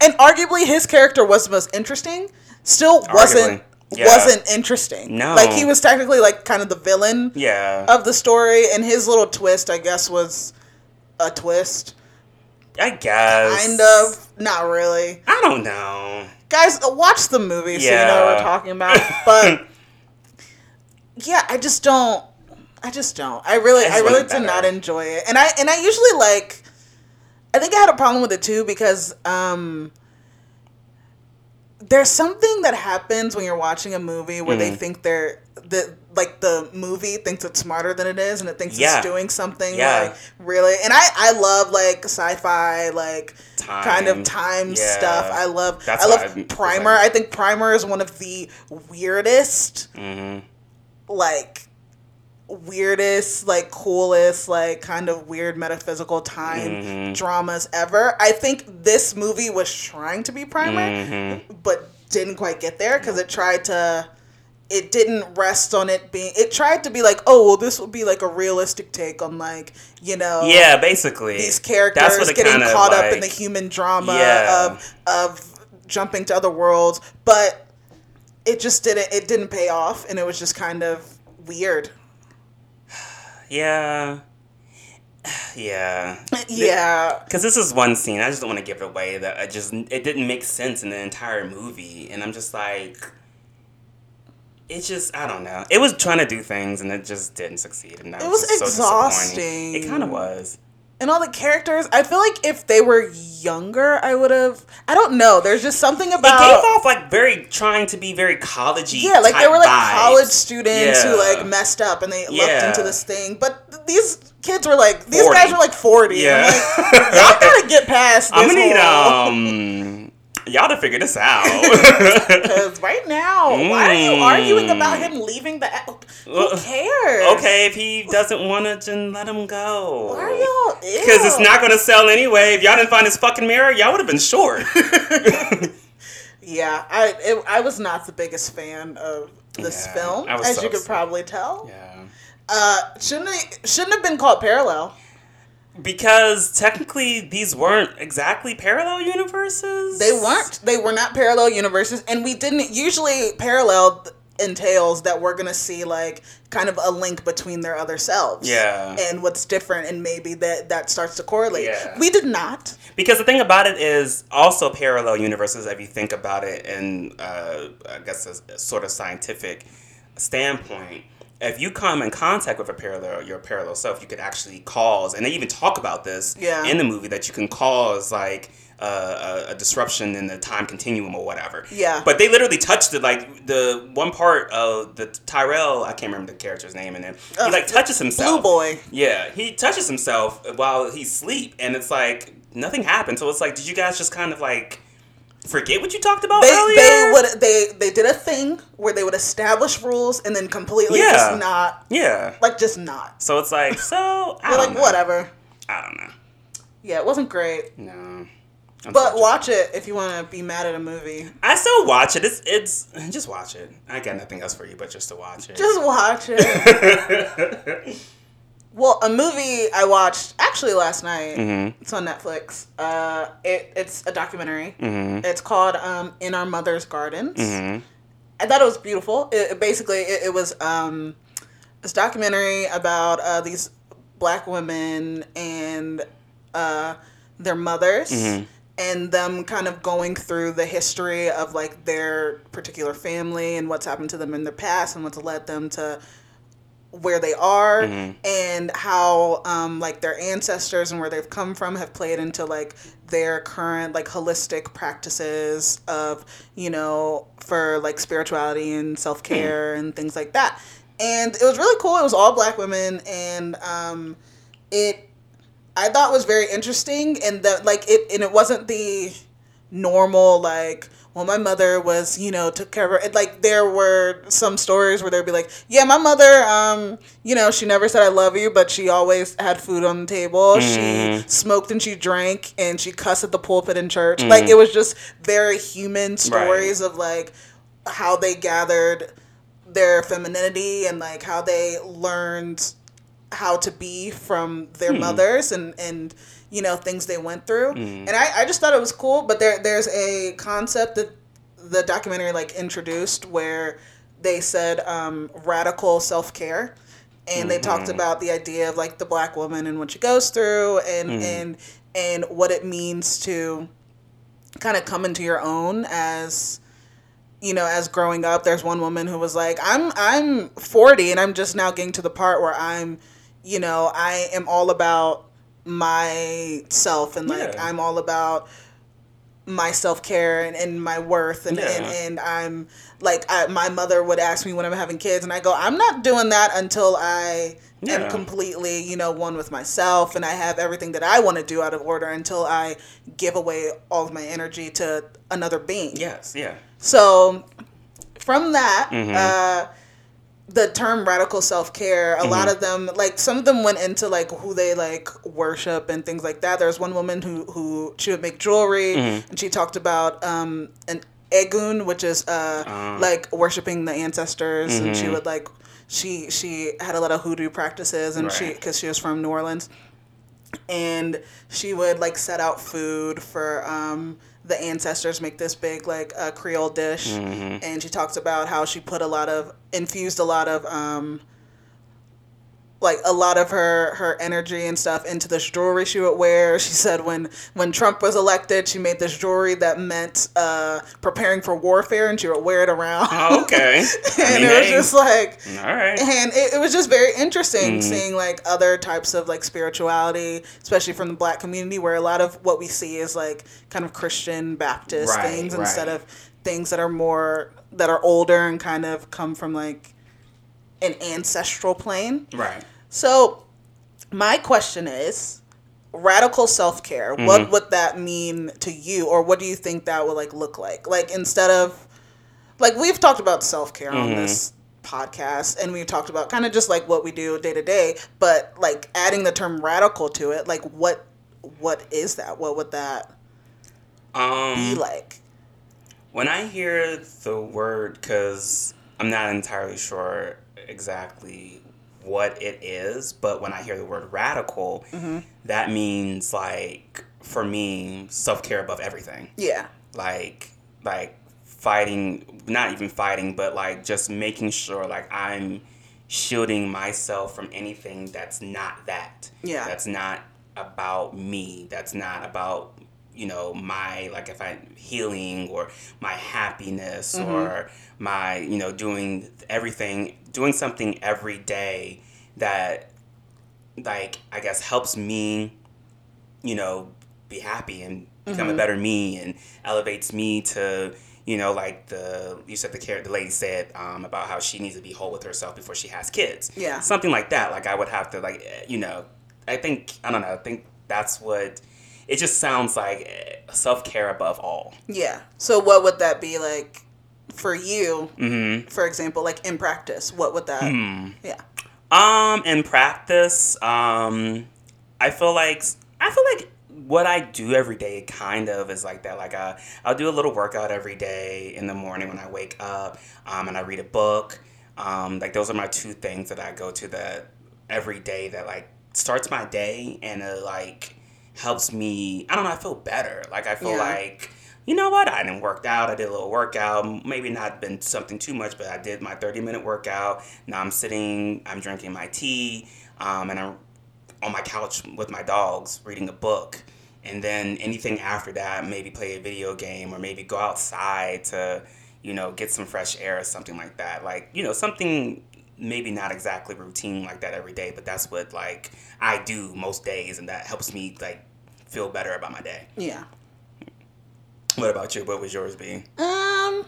[SPEAKER 2] and arguably his character was the most interesting. Still wasn't
[SPEAKER 1] Yeah.
[SPEAKER 2] wasn't interesting.
[SPEAKER 1] No.
[SPEAKER 2] like he was technically like kind of the villain
[SPEAKER 1] Yeah.
[SPEAKER 2] of the story, and his little twist, I guess, was a twist.
[SPEAKER 1] I guess.
[SPEAKER 2] Kind of, not really.
[SPEAKER 1] I don't know.
[SPEAKER 2] Guys, watch the movie so you know what we're talking about. But yeah, I just don't. I just don't. I really,
[SPEAKER 1] I
[SPEAKER 2] I, really did not enjoy it, and I and I usually like. I think I had a problem with it too because um. There's something that happens when you're watching a movie where
[SPEAKER 1] Mm.
[SPEAKER 2] they think they're the like the movie thinks it's smarter than it is and it thinks
[SPEAKER 1] Yeah.
[SPEAKER 2] it's doing something
[SPEAKER 1] Yeah.
[SPEAKER 2] like really and I I love like sci-fi like kind of
[SPEAKER 1] Time.
[SPEAKER 2] time
[SPEAKER 1] Yeah.
[SPEAKER 2] stuff. I love
[SPEAKER 1] That's
[SPEAKER 2] I love
[SPEAKER 1] I-
[SPEAKER 2] Primer. I think Primer is one of the weirdest
[SPEAKER 1] hmm
[SPEAKER 2] like weirdest like coolest like kind of weird metaphysical time
[SPEAKER 1] Mhm.
[SPEAKER 2] dramas ever. I think this movie was trying to be Primer
[SPEAKER 1] Mhm.
[SPEAKER 2] but didn't quite get there cuz it tried to it didn't rest on it being it tried to be like oh well this would be like a realistic take on like you know
[SPEAKER 1] Yeah, basically.
[SPEAKER 2] these characters getting caught up in the human drama
[SPEAKER 1] Yeah.
[SPEAKER 2] of of jumping to other worlds, but it just didn't it didn't pay off and it was just kind of weird.
[SPEAKER 1] Yeah. Yeah.
[SPEAKER 2] Yeah.
[SPEAKER 1] Because this is one scene. I just don't want to give it away. That I just it didn't make sense in the entire movie, and I'm just like, it just I don't know. It was trying to do things, and it just didn't succeed. And that
[SPEAKER 2] It was
[SPEAKER 1] so disappointing.
[SPEAKER 2] exhausting.
[SPEAKER 1] it kind of was.
[SPEAKER 2] And all the characters. I feel like if they were younger, I would have. I don't know. There's just something about It
[SPEAKER 1] gave off like very trying to be very collegey.
[SPEAKER 2] yeah, like they were like
[SPEAKER 1] vibes.
[SPEAKER 2] college students who like messed up and they looked
[SPEAKER 1] Yeah.
[SPEAKER 2] into this thing. But these kids were like these
[SPEAKER 1] 40.
[SPEAKER 2] guys were like forty.
[SPEAKER 1] Yeah.
[SPEAKER 2] I'm like, y'all gotta get past this.
[SPEAKER 1] I'm gonna need um y'all to figure this out.
[SPEAKER 2] Because right now, why are you
[SPEAKER 1] Mm.
[SPEAKER 2] arguing about him leaving the? Who
[SPEAKER 1] Well,
[SPEAKER 2] cares?
[SPEAKER 1] okay, if he doesn't want to, then let him go.
[SPEAKER 2] Why are y'all?
[SPEAKER 1] Because it's not gonna sell anyway. If y'all didn't find his fucking mirror, y'all would have been short.
[SPEAKER 2] Yeah, I it, I was not the biggest fan of this
[SPEAKER 1] Yeah,
[SPEAKER 2] film, as
[SPEAKER 1] so
[SPEAKER 2] you could
[SPEAKER 1] upset.
[SPEAKER 2] probably tell.
[SPEAKER 1] yeah.
[SPEAKER 2] Uh, shouldn't it shouldn't have been called Parallel.
[SPEAKER 1] Because technically, these weren't exactly parallel universes.
[SPEAKER 2] They weren't. They were not parallel universes, and we didn't usually parallel entails that we're gonna see like kind of a link between their other selves.
[SPEAKER 1] Yeah.
[SPEAKER 2] and what's different, and maybe that that starts to correlate.
[SPEAKER 1] Yeah.
[SPEAKER 2] We did not.
[SPEAKER 1] Because the thing about it is also parallel universes, if you think about it in, uh, I guess, a, a sort of scientific standpoint. If you come in contact with a parallel, your parallel self, you could actually cause, and they even talk about this
[SPEAKER 2] Yeah.
[SPEAKER 1] in the movie, that you can cause like uh, a, a disruption in the time continuum or whatever.
[SPEAKER 2] Yeah.
[SPEAKER 1] But they literally touched it, like the one part of the Tyrell, I can't remember the character's name in it. He
[SPEAKER 2] Uh,
[SPEAKER 1] like touches himself.
[SPEAKER 2] Blue Boy.
[SPEAKER 1] Yeah, he touches himself while he's asleep, and it's like nothing happened. So it's like, did you guys just kind of like forget what you talked about
[SPEAKER 2] They
[SPEAKER 1] earlier?
[SPEAKER 2] they would they they did a thing where they would establish rules and then completely
[SPEAKER 1] Yeah.
[SPEAKER 2] just not
[SPEAKER 1] yeah.
[SPEAKER 2] like just not.
[SPEAKER 1] So it's like, so I
[SPEAKER 2] You're like
[SPEAKER 1] know.
[SPEAKER 2] whatever.
[SPEAKER 1] I don't know.
[SPEAKER 2] Yeah, it wasn't great.
[SPEAKER 1] No.
[SPEAKER 2] But watch it if you want to be mad at a movie.
[SPEAKER 1] I still watch it. It's it's just watch it. I got nothing else for you but just to watch it.
[SPEAKER 2] Just watch it. well, a movie I watched actually last night.
[SPEAKER 1] Mhm.
[SPEAKER 2] It's on Netflix. Uh, it, it's a documentary.
[SPEAKER 1] Mhm.
[SPEAKER 2] It's called um, "In Our Mother's Gardens."
[SPEAKER 1] Mhm.
[SPEAKER 2] I thought it was beautiful. It, it basically it, it was um, this documentary about uh, these black women and uh, their mothers
[SPEAKER 1] Mhm.
[SPEAKER 2] and them kind of going through the history of like their particular family and what's happened to them in their past and what's led them to where they are
[SPEAKER 1] Mhm.
[SPEAKER 2] and how um, like their ancestors and where they've come from have played into like their current like holistic practices of you know for like spirituality and self-care and things like that. And it was really cool. It was all black women and um, it i thought was very interesting and that like it and it wasn't the normal like well my mother was you know took care of her. Like there were some stories where they'd be like yeah my mother um you know she never said i love you but she always had food on the table. She
[SPEAKER 1] Mhm.
[SPEAKER 2] smoked and she drank and she cussed at the pulpit in church. Like it was just very human stories of like how they gathered their femininity and like how they learned how to be from their hmm. mothers and and you know things they went through. Hmm. And I, I just thought it was cool but there there's a concept that the documentary like introduced where they said um, radical self-care. And they talked hmm. about the idea of like the black woman and what she goes through and and and what it means to kind of come into your own as you know as growing up. There's one woman who was like i'm i'm 40 and i'm just now getting to the part where i'm you know i am all about myself and like
[SPEAKER 1] Yeah.
[SPEAKER 2] i'm all about my self-care and, and my worth and, and,
[SPEAKER 1] Yeah.
[SPEAKER 2] and i'm like I, my mother would ask me when i'm having kids and i go i'm not doing that until i
[SPEAKER 1] Yeah.
[SPEAKER 2] am completely you know one with myself and i have everything that i want to do out of order until i give away all of my energy to another being
[SPEAKER 1] Yes, yeah.
[SPEAKER 2] so from that,
[SPEAKER 1] Mhm.
[SPEAKER 2] uh, the term radical self care, a lot of them, like some of them went into like who they like worship and things like that. There was one woman who who she would make jewelry, and she talked about um, an egun, which is uh,
[SPEAKER 1] Uh.
[SPEAKER 2] like worshiping the ancestors, and she
[SPEAKER 1] Mhm.
[SPEAKER 2] would like she she had a lot of hoodoo practices, and she because she was from New Orleans and she would like set out food for um, the ancestors make this big like uh, creole dish
[SPEAKER 1] Mhm.
[SPEAKER 2] and she talks about how she put a lot of infused a lot of um, like a lot of her her energy and stuff into this jewelry she would wear. She said when when Trump was elected, she made this jewelry that meant uh, preparing for warfare, and she would wear it around.
[SPEAKER 1] Oh, okay.
[SPEAKER 2] and
[SPEAKER 1] I mean,
[SPEAKER 2] it was
[SPEAKER 1] hey,
[SPEAKER 2] just like
[SPEAKER 1] all right.
[SPEAKER 2] and it, it was just very interesting
[SPEAKER 1] Mm.
[SPEAKER 2] seeing like other types of like spirituality especially from the black community where a lot of what we see is like kind of christian baptist
[SPEAKER 1] Right,
[SPEAKER 2] things instead of things that are more that are older and kind of come from like an ancestral plane
[SPEAKER 1] Right.
[SPEAKER 2] So my question is radical self-care
[SPEAKER 1] Mm-hmm.
[SPEAKER 2] what would that mean to you or what do you think that would like look like like instead of like we've talked about self-care on
[SPEAKER 1] Mm-hmm.
[SPEAKER 2] this podcast and we've talked about kind of just like what we do day to day but like adding the term radical to it like what what is that what would that
[SPEAKER 1] um, be
[SPEAKER 2] like
[SPEAKER 1] when I hear the word, because I'm not entirely sure exactly what it is, but when I hear the word radical,
[SPEAKER 2] Mm-hmm.
[SPEAKER 1] that means like for me self care above everything.
[SPEAKER 2] yeah
[SPEAKER 1] like like fighting not even fighting but like just making sure like i'm shielding myself from anything that's not that
[SPEAKER 2] Yeah.
[SPEAKER 1] that's not about me that's not about you know my like if i'm healing or my happiness or my you know doing everything doing something every day that like i guess helps me you know, be happy and become a better me and elevates me to, you know, like the you said the care the lady said um, about how she needs to be whole with herself before she has kids.
[SPEAKER 2] Yeah.
[SPEAKER 1] Something like that. Like I would have to like eh, you know, I think I don't know, I think that's what it just sounds like self care above all.
[SPEAKER 2] yeah so what would that be like for you
[SPEAKER 1] Mm-hmm.
[SPEAKER 2] for example like in practice what would that
[SPEAKER 1] Hmm.
[SPEAKER 2] yeah
[SPEAKER 1] Um, in practice, um, I feel like I feel like what I do every day kind of is like that. Like I, I'll do a little workout every day in the morning when I wake up, um, and I read a book. Um, like those are my two things that I go to that every day that like starts my day and it like helps me. I don't know. I feel better. Like I feel
[SPEAKER 2] Yeah.
[SPEAKER 1] like you know what? I didn't work out. I did a little workout. Maybe not been something too much, but I did my 30 minute workout. Now I'm sitting, I'm drinking my tea, um, and I'm on my couch with my dogs reading a book. And then anything after that, maybe play a video game or maybe go outside to, you know, get some fresh air or something like that. Like, you know, something maybe not exactly routine like that every day, but that's what like I do most days and that helps me like feel better about my day.
[SPEAKER 2] yeah
[SPEAKER 1] What about you? What was yours be?
[SPEAKER 2] Um,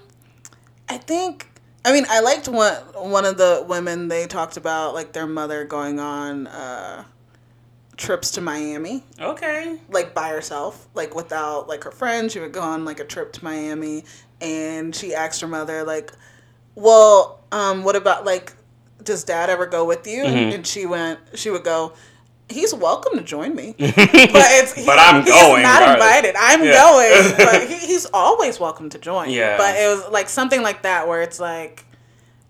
[SPEAKER 2] I think. I mean, I liked one one of the women they talked about like their mother going on uh, trips to Miami,
[SPEAKER 1] Okay.
[SPEAKER 2] like by herself, like without like her friends. She would go on like a trip to Miami, and she asked her mother like, "Well, um, what about like, does Dad ever go with you?" And, and she went. She would go. He's welcome to join me, but it's he-
[SPEAKER 1] But I'm
[SPEAKER 2] he's
[SPEAKER 1] going,
[SPEAKER 2] not invited. I'm
[SPEAKER 1] Yeah.
[SPEAKER 2] going, but he, he's always welcome to join.
[SPEAKER 1] Yeah.
[SPEAKER 2] but it was like something like that where it's like,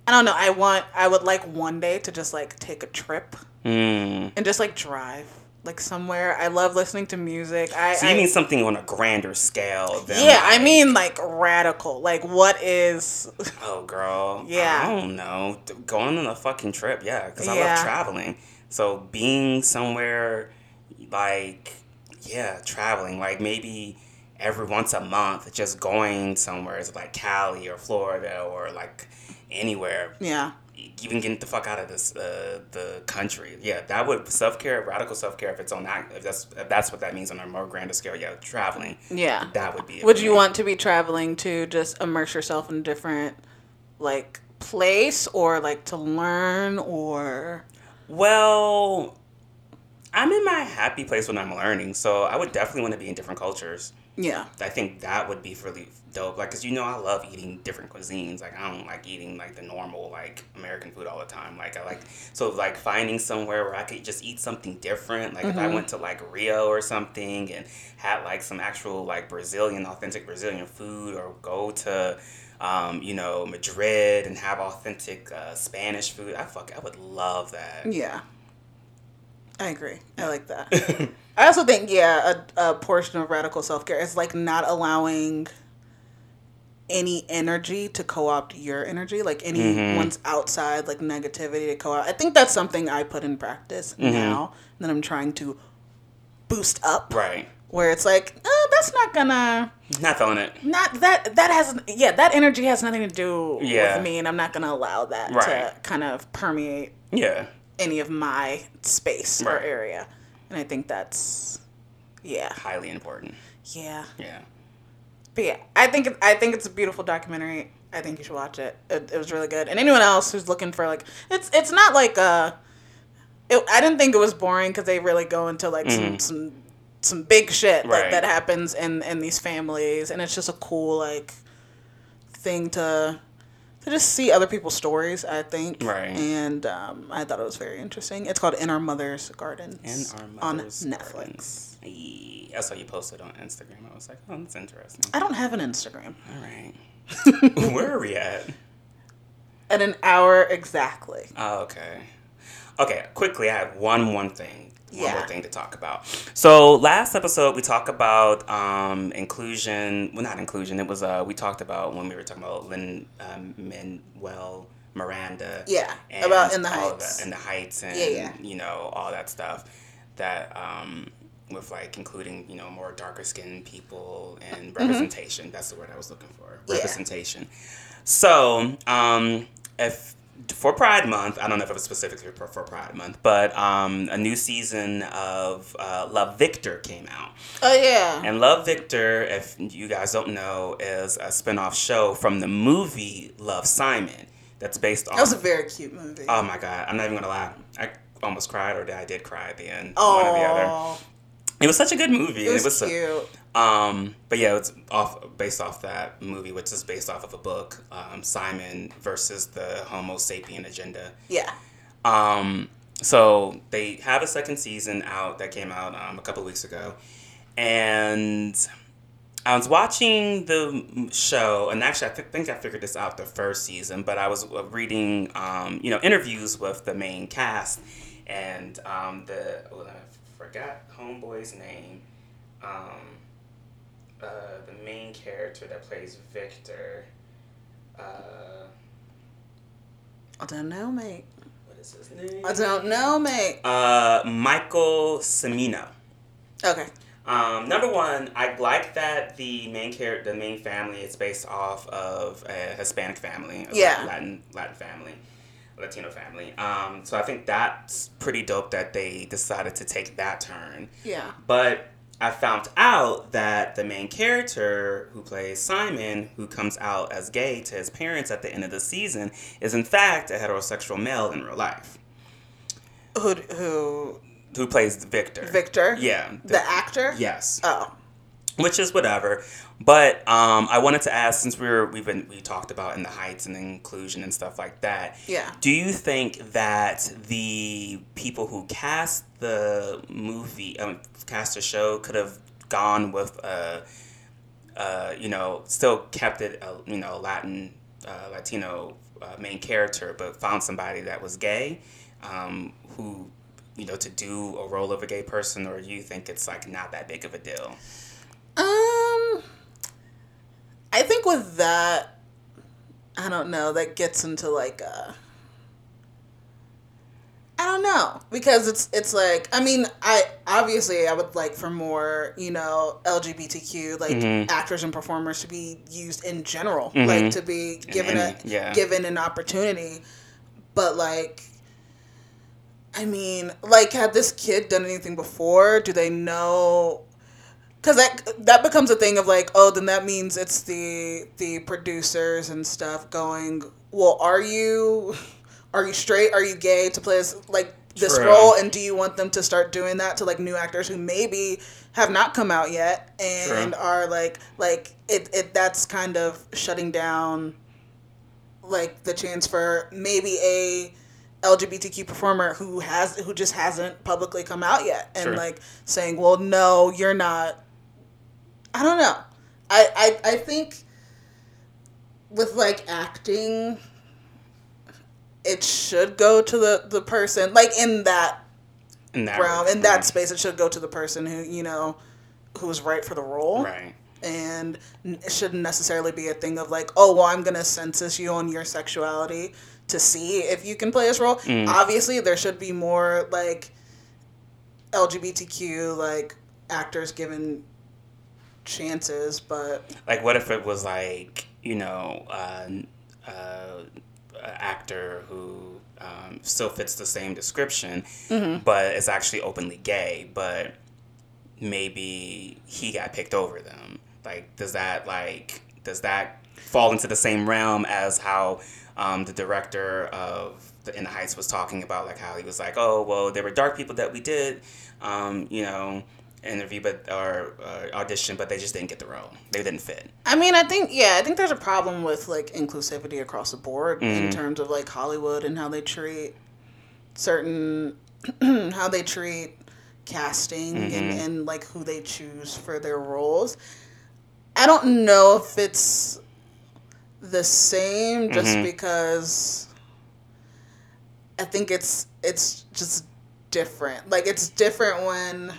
[SPEAKER 2] I don't know. I want. I would like one day to just like take a trip
[SPEAKER 1] Mm.
[SPEAKER 2] and just like drive like somewhere. I love listening to music. I,
[SPEAKER 1] So you
[SPEAKER 2] I-
[SPEAKER 1] mean something on a grander scale than
[SPEAKER 2] yeah, I mean like radical. Like what is
[SPEAKER 1] Oh, girl.
[SPEAKER 2] Yeah.
[SPEAKER 1] I don't know. Going on a fucking trip, yeah, because I
[SPEAKER 2] Yeah.
[SPEAKER 1] love traveling. So being somewhere like, yeah, traveling, like maybe every once a month, just going somewhere, it's like Cali or Florida or like anywhere.
[SPEAKER 2] yeah.
[SPEAKER 1] Even getting the fuck out of this uh, the country, yeah, that would self care, radical self care. If it's on that, if that's if that's what that means on a more grander scale, yeah, traveling,
[SPEAKER 2] Yeah.
[SPEAKER 1] that would be.
[SPEAKER 2] Would you want to be traveling to just immerse yourself in a different like place or like to learn or
[SPEAKER 1] Well, I'm in my happy place when I'm learning, so I would definitely want to be in different cultures.
[SPEAKER 2] yeah.
[SPEAKER 1] I think that would be really dope. Like, cause you know I love eating different cuisines. Like, I don't like eating like the normal like American food all the time. Like, I like so like finding somewhere where I could just eat something different. Like, if I mm-hmm. went to like Rio or something and had like some actual like Brazilian authentic Brazilian food, or go to um, you know Madrid and have authentic uh, Spanish food. I fuck, I would love that.
[SPEAKER 2] Yeah. I agree. I like that. I also think, yeah, a, a portion of radical self care is like not allowing any energy to co-opt your energy like anyone's outside like negativity to co-opt i think that's something i put in practice now that i'm trying to boost up
[SPEAKER 1] Right.
[SPEAKER 2] Where it's like oh, that's not gonna
[SPEAKER 1] Not feeling it.
[SPEAKER 2] not that that has yeah that energy has nothing to do
[SPEAKER 1] Yeah.
[SPEAKER 2] with me and i'm not gonna allow that to kind of permeate
[SPEAKER 1] Yeah.
[SPEAKER 2] any of my space or area and i think that's yeah
[SPEAKER 1] Highly important.
[SPEAKER 2] yeah
[SPEAKER 1] Yeah.
[SPEAKER 2] but yeah i think i think it's a beautiful documentary i think you should watch it it, it was really good and anyone else who's looking for like it's it's not like uh it, i didn't think it was boring because they really go into like some some some big shit like.
[SPEAKER 1] Right.
[SPEAKER 2] that happens in in these families and it's just a cool like thing to to just see other people's stories i think
[SPEAKER 1] Right.
[SPEAKER 2] and um, i thought it was very interesting it's called in our mother's gardens
[SPEAKER 1] In our
[SPEAKER 2] on netflix
[SPEAKER 1] gardens. I saw you posted on Instagram. I was like, oh, that's interesting.
[SPEAKER 2] i don't have an instagram
[SPEAKER 1] All right. Where are we at?
[SPEAKER 2] at an hour exactly
[SPEAKER 1] Oh, okay. Okay, quickly, I have one one thing. One more thing to talk about. So last episode we talked about um, inclusion. Well, not inclusion. It was uh, we talked about when we were talking about Lin um, Manuel Miranda.
[SPEAKER 2] Yeah,
[SPEAKER 1] and
[SPEAKER 2] about In the Heights.
[SPEAKER 1] In the Heights, and
[SPEAKER 2] Yeah, yeah.
[SPEAKER 1] you know all that stuff. That um, with like including you know more darker skinned people and representation. That's the word I was looking for.
[SPEAKER 2] Mm-hmm. Yeah.
[SPEAKER 1] Representation. So, um, if for Pride Month, I don't know if it was specifically for, for Pride Month, but um, a new season of uh, Love Victor came out.
[SPEAKER 2] oh yeah
[SPEAKER 1] And Love Victor, if you guys don't know, is a spin-off show from the movie Love Simon that's based on
[SPEAKER 2] that was a very cute movie
[SPEAKER 1] Oh my god, I'm not even gonna lie. I almost cried or I did cry at the end. One or the other.
[SPEAKER 2] oh
[SPEAKER 1] It was such a good movie.
[SPEAKER 2] it was,
[SPEAKER 1] a-
[SPEAKER 2] cute
[SPEAKER 1] um, but yeah, it's off based off that movie, which is based off of a book, um, Simon versus the Homo sapien agenda.
[SPEAKER 2] yeah.
[SPEAKER 1] Um, so they have a second season out that came out um, a couple weeks ago, and I was watching the show, and actually I th- think I figured this out the first season, but I was uh, reading, um, you know, interviews with the main cast, and um, the well, I forgot homeboy's name, um, uh, the main character that plays Victor. Uh,
[SPEAKER 2] i don't know mate
[SPEAKER 1] what is his name?
[SPEAKER 2] i don't know mate
[SPEAKER 1] Uh, Michael Cimino.
[SPEAKER 2] okay
[SPEAKER 1] Um, number one, I like that the main character, the main family, is based off of a Hispanic family, a
[SPEAKER 2] Yeah.
[SPEAKER 1] Latin Latin family, Latino family. Um, so I think that's pretty dope that they decided to take that turn.
[SPEAKER 2] yeah
[SPEAKER 1] But I found out that the main character who plays Simon, who comes out as gay to his parents at the end of the season, is in fact a heterosexual male in real life,
[SPEAKER 2] who who
[SPEAKER 1] who plays Victor.
[SPEAKER 2] victor
[SPEAKER 1] Yeah.
[SPEAKER 2] the actor
[SPEAKER 1] Yes.
[SPEAKER 2] oh
[SPEAKER 1] which is whatever. But um, I wanted to ask, since we were we've been we talked about in the heights and inclusion and stuff like that.
[SPEAKER 2] Yeah.
[SPEAKER 1] Do you think that the people who cast the movie, um, cast the show, could have gone with uh, uh, you know, still kept it, uh, you know, Latin, uh, Latino uh, main character, but found somebody that was gay, um, who, you know, to do a role of a gay person, or do you think it's like not that big of a deal?
[SPEAKER 2] Um, I think with that, I don't know. That gets into like uh I don't know because it's it's like I mean I obviously I would like for more you know LGBTQ like
[SPEAKER 1] Mhm.
[SPEAKER 2] actors and performers to be used in general
[SPEAKER 1] Mhm.
[SPEAKER 2] like to be given a
[SPEAKER 1] yeah.
[SPEAKER 2] given an opportunity, but like. I mean, like, had this kid done anything before? Do they know because that that becomes a thing of like oh then that means it's the the producers and stuff going well are you are you straight are you gay to play this like this
[SPEAKER 1] True.
[SPEAKER 2] role and do you want them to start doing that to like new actors who maybe have not come out yet and
[SPEAKER 1] True.
[SPEAKER 2] are like like it, it that's kind of shutting down like the chance for maybe a LGBTQ performer who has who just hasn't publicly come out yet and
[SPEAKER 1] Sure.
[SPEAKER 2] like saying, "Well, no, you're not." I don't know. I I I think with like acting, it should go to the the person like in that
[SPEAKER 1] In that
[SPEAKER 2] realm in that space. It should go to the person who you know who's right for the role.
[SPEAKER 1] Right.
[SPEAKER 2] and it shouldn't necessarily be a thing of like, oh, well, I'm gonna census you on your sexuality to see if you can play this role.
[SPEAKER 1] Mm.
[SPEAKER 2] Obviously, there should be more like LGBTQ like actors given chances, but
[SPEAKER 1] Like, what if it was like, you know, uh, uh, an actor who um, still fits the same description,
[SPEAKER 2] Mm-hmm.
[SPEAKER 1] but is actually openly gay, but maybe he got picked over them. Like, does that like does that fall into the same realm as how um, the director of the In the Heights was talking about, like how he was like, oh well, there were dark people that we did, um, you know. Interview, but or uh, audition, but they just didn't get the role. They didn't fit.
[SPEAKER 2] I mean, I think yeah, I think there's a problem with like inclusivity across the board
[SPEAKER 1] Mm-hmm.
[SPEAKER 2] in terms of like Hollywood and how they treat certain how they treat casting and,
[SPEAKER 1] Mm-hmm.
[SPEAKER 2] and like who they choose for their roles. I don't know if it's the same just
[SPEAKER 1] Mm-hmm.
[SPEAKER 2] because I think it's it's just different. Like it's different when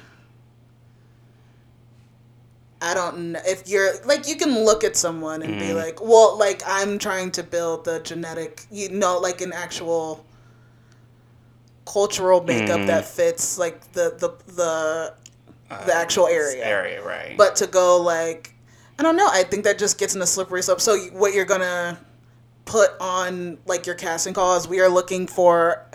[SPEAKER 2] I don't know if you're like you can look at someone and be mm. like, well, like I'm trying to build the genetic, you know, like an actual cultural makeup that mm. fits like the the the uh, the actual area.
[SPEAKER 1] Area, right?
[SPEAKER 2] But to go like, I don't know. I think that just gets in a slippery slope. So what you're gonna put on like your casting call is we are looking for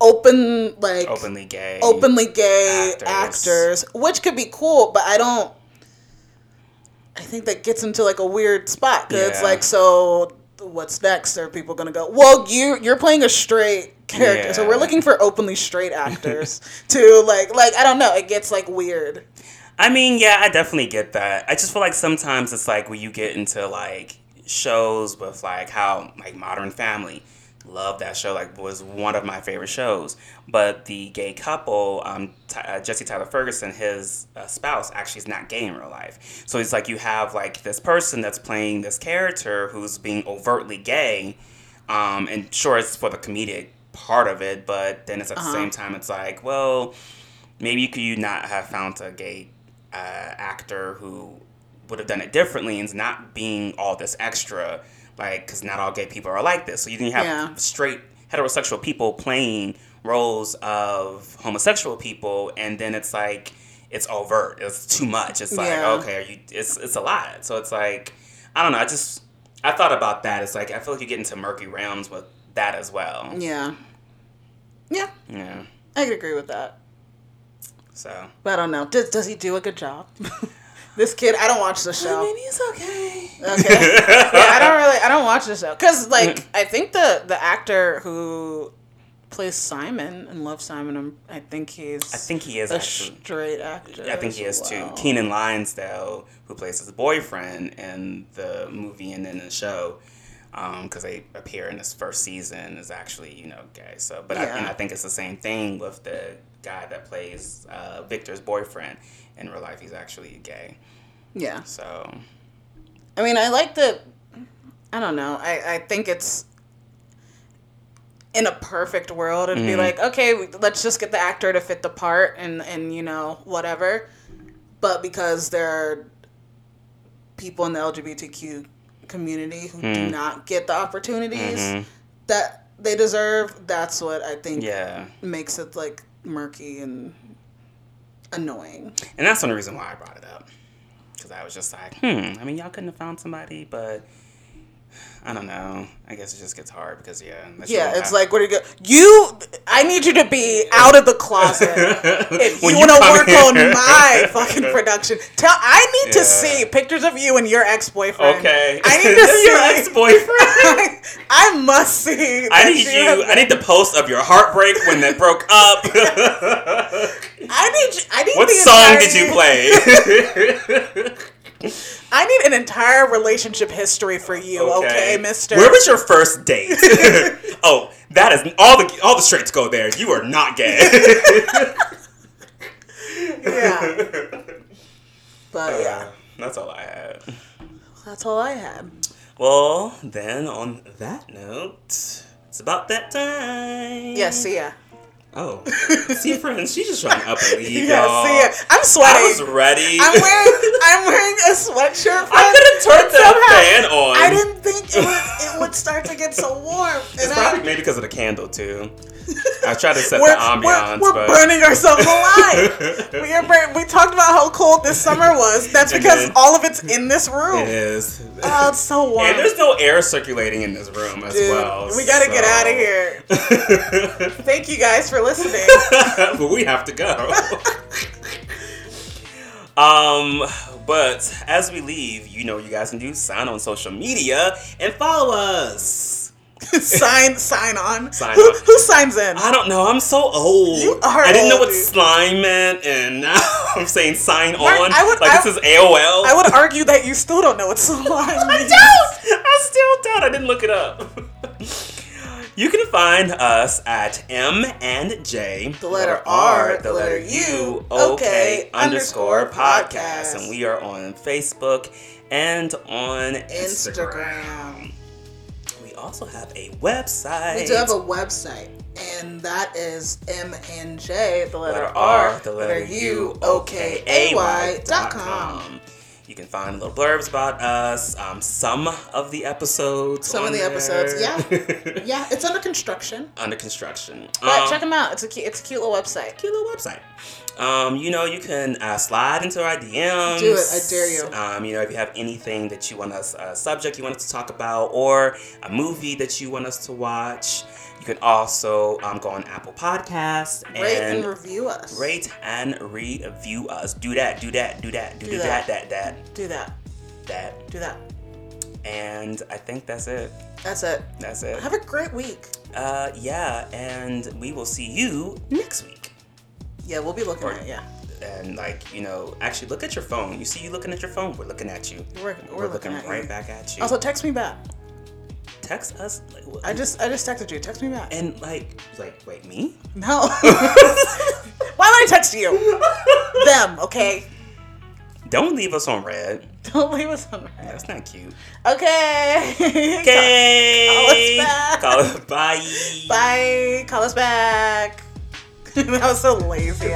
[SPEAKER 2] open like
[SPEAKER 1] openly gay.
[SPEAKER 2] openly gay
[SPEAKER 1] Actors.
[SPEAKER 2] actors. which could be cool, but I don't. I think that gets into like a weird spot because it's like, so what's next? Are people gonna go? Well, you you're playing a straight character, so we're looking for openly straight actors to like like I don't know. It gets like weird.
[SPEAKER 1] I mean, yeah, I definitely get that. I just feel like sometimes it's like when you get into like shows with like how like Modern Family, love that show. Like was one of my favorite shows. But the gay couple, um, Ty- uh, Jesse Tyler Ferguson, his uh, spouse actually is not gay in real life. So it's like you have like this person that's playing this character who's being overtly gay, um, and sure it's for the comedic part of it, but then it's at the same time it's like, well, maybe you could you not have found a gay uh, actor who would have done it differently and not being all this extra like because not all gay people are like this. So you can have
[SPEAKER 2] Yeah.
[SPEAKER 1] straight heterosexual people playing roles of homosexual people and then it's like it's overt. It's too much. It's like
[SPEAKER 2] Yeah.
[SPEAKER 1] okay are you it's it's a lot. So it's like i don't know. I just i thought about that. It's like i feel like you get into murky realms with that as well.
[SPEAKER 2] Yeah, yeah,
[SPEAKER 1] yeah.
[SPEAKER 2] I could agree with that.
[SPEAKER 1] so.
[SPEAKER 2] But I don't know. Does does he do a good job? this kid, I don't watch the show.
[SPEAKER 1] I mean, he's okay
[SPEAKER 2] Okay. yeah, I don't really. I don't watch the show because, like, mm. I think the the actor who plays Simon and Love Simon, I'm, I think he's.
[SPEAKER 1] I think he is
[SPEAKER 2] a
[SPEAKER 1] actually.
[SPEAKER 2] straight actor.
[SPEAKER 1] I think he is
[SPEAKER 2] as
[SPEAKER 1] too.
[SPEAKER 2] well.
[SPEAKER 1] Keiynan Lonsdale, who plays his boyfriend in the movie and in the show, um, because they appear in this first season, is actually you know gay. So, but I, and I think it's the same thing with the guy that plays uh, Victor's boyfriend. In real life, he's actually gay.
[SPEAKER 2] Yeah,
[SPEAKER 1] So,
[SPEAKER 2] I mean, I like the. I don't know. I I think it's. In a perfect world, it'd
[SPEAKER 1] Mm-hmm.
[SPEAKER 2] be like, okay, let's just get the actor to fit the part, and and you know whatever. But because there are people in the LGBTQ community who
[SPEAKER 1] Mm.
[SPEAKER 2] do not get the opportunities
[SPEAKER 1] mhm.
[SPEAKER 2] that they deserve, that's what I think
[SPEAKER 1] yeah,
[SPEAKER 2] makes it like murky and annoying.
[SPEAKER 1] and that's one reason why I brought it up, because I was just like, hmm. I mean, y'all couldn't have found somebody, but. I don't know. I guess it just gets hard because yeah.
[SPEAKER 2] Yeah, it's like, what are you go? You, I need you to be out of the closet if you
[SPEAKER 1] you
[SPEAKER 2] want to work
[SPEAKER 1] in.
[SPEAKER 2] on my fucking production. Tell, I need to see pictures of you and your ex boyfriend.
[SPEAKER 1] Okay.
[SPEAKER 2] I need to see Your
[SPEAKER 1] ex-boyfriend.
[SPEAKER 2] I must see.
[SPEAKER 1] I need you. I need the post of your heartbreak when that broke up.
[SPEAKER 2] I need. you- I need.
[SPEAKER 1] what
[SPEAKER 2] the
[SPEAKER 1] song did you play?
[SPEAKER 2] I need an entire relationship history for you, okay, Mister.
[SPEAKER 1] Where was your first date? oh, that is all the all the straights go there. You are not gay.
[SPEAKER 2] yeah. But yeah, uh,
[SPEAKER 1] That's all I had.
[SPEAKER 2] that's all I had.
[SPEAKER 1] Well, then on that note, it's about that time.
[SPEAKER 2] Yes, Yeah. See ya.
[SPEAKER 1] Oh, see, friends, she's just trying to up and leave,
[SPEAKER 2] Yeah,
[SPEAKER 1] y'all.
[SPEAKER 2] see it. I'm sweating.
[SPEAKER 1] I was ready.
[SPEAKER 2] I'm wearing I'm wearing a sweatshirt.
[SPEAKER 1] I
[SPEAKER 2] friend,
[SPEAKER 1] could have turned that fan on.
[SPEAKER 2] I didn't think it would, it would start to get so warm.
[SPEAKER 1] It's
[SPEAKER 2] And I-
[SPEAKER 1] probably maybe because of the candle too. I tried to set
[SPEAKER 2] we're,
[SPEAKER 1] the ambiance,
[SPEAKER 2] we're, we're
[SPEAKER 1] but
[SPEAKER 2] burning ourselves alive. we are burn- we talked about how cold this summer was. That's because
[SPEAKER 1] then-
[SPEAKER 2] all of it's in this room.
[SPEAKER 1] it is.
[SPEAKER 2] Oh, it's so warm.
[SPEAKER 1] and there's no air circulating in this room as
[SPEAKER 2] Dude,
[SPEAKER 1] well.
[SPEAKER 2] we gotta get out of here. Thank you guys for listening.
[SPEAKER 1] but we have to go. um, but as we leave, you know you guys can do sign on social media and follow us.
[SPEAKER 2] sign sign on.
[SPEAKER 1] Sign
[SPEAKER 2] who,
[SPEAKER 1] on.
[SPEAKER 2] who signs in?
[SPEAKER 1] I don't know. I'm so old.
[SPEAKER 2] You are
[SPEAKER 1] I didn't know what
[SPEAKER 2] dude.
[SPEAKER 1] slime meant, and now I'm saying sign
[SPEAKER 2] Mark,
[SPEAKER 1] on.
[SPEAKER 2] I would-
[SPEAKER 1] like
[SPEAKER 2] I-
[SPEAKER 1] this is AOL.
[SPEAKER 2] I would argue that you still don't know what slime
[SPEAKER 1] I
[SPEAKER 2] means.
[SPEAKER 1] don't. I still don't. I didn't look it up. You can find us at M and J,
[SPEAKER 2] The letter R, the letter U, okay, underscore podcast.
[SPEAKER 1] and we are on Facebook and on
[SPEAKER 2] Instagram.
[SPEAKER 1] Instagram. We also have a website.
[SPEAKER 2] We do have a website, and that is MNJ, the letter
[SPEAKER 1] letter
[SPEAKER 2] R,
[SPEAKER 1] R, the letter U,
[SPEAKER 2] OK,
[SPEAKER 1] OK,
[SPEAKER 2] A Y dot com.
[SPEAKER 1] You can find little blurbs about us, um, some of the episodes.
[SPEAKER 2] Some of the
[SPEAKER 1] there.
[SPEAKER 2] episodes, yeah. Yeah, it's under construction.
[SPEAKER 1] Under construction.
[SPEAKER 2] But
[SPEAKER 1] Um,
[SPEAKER 2] check them out. It's a cute, it's a cute little website.
[SPEAKER 1] cute little website. Um, you know, you can uh, slide into our DMs.
[SPEAKER 2] Do it, I dare you.
[SPEAKER 1] Um, you know, if you have anything that you want us, a subject you want us to talk about, or a movie that you want us to watch, you can also um, go on Apple Podcasts
[SPEAKER 2] Rate and
[SPEAKER 1] and
[SPEAKER 2] review us.
[SPEAKER 1] rate and review us. Do that, do that, do that, do,
[SPEAKER 2] Do
[SPEAKER 1] that,
[SPEAKER 2] that.
[SPEAKER 1] that, that,
[SPEAKER 2] Do that.
[SPEAKER 1] that.
[SPEAKER 2] Do that.
[SPEAKER 1] And I think that's it.
[SPEAKER 2] That's it.
[SPEAKER 1] That's it.
[SPEAKER 2] Have a great week.
[SPEAKER 1] Uh, yeah, and we will see you next week.
[SPEAKER 2] Yeah, we'll be looking
[SPEAKER 1] Or-
[SPEAKER 2] at it. Yeah.
[SPEAKER 1] and like you know actually look at your phone you see you looking at your phone we're looking at you
[SPEAKER 2] We're, we're, looking, at
[SPEAKER 1] right
[SPEAKER 2] you.
[SPEAKER 1] back at you
[SPEAKER 2] Also, text me back.
[SPEAKER 1] Text us like, what-
[SPEAKER 2] I just I just texted you. Text me back.
[SPEAKER 1] and like like wait me
[SPEAKER 2] No. Why would I text you? Them, okay?
[SPEAKER 1] don't leave us on red
[SPEAKER 2] Don't leave us on red.
[SPEAKER 1] that's not cute
[SPEAKER 2] Okay.
[SPEAKER 1] okay
[SPEAKER 2] Call us back.
[SPEAKER 1] Call bye
[SPEAKER 2] Bye. Call us back. that was so lazy.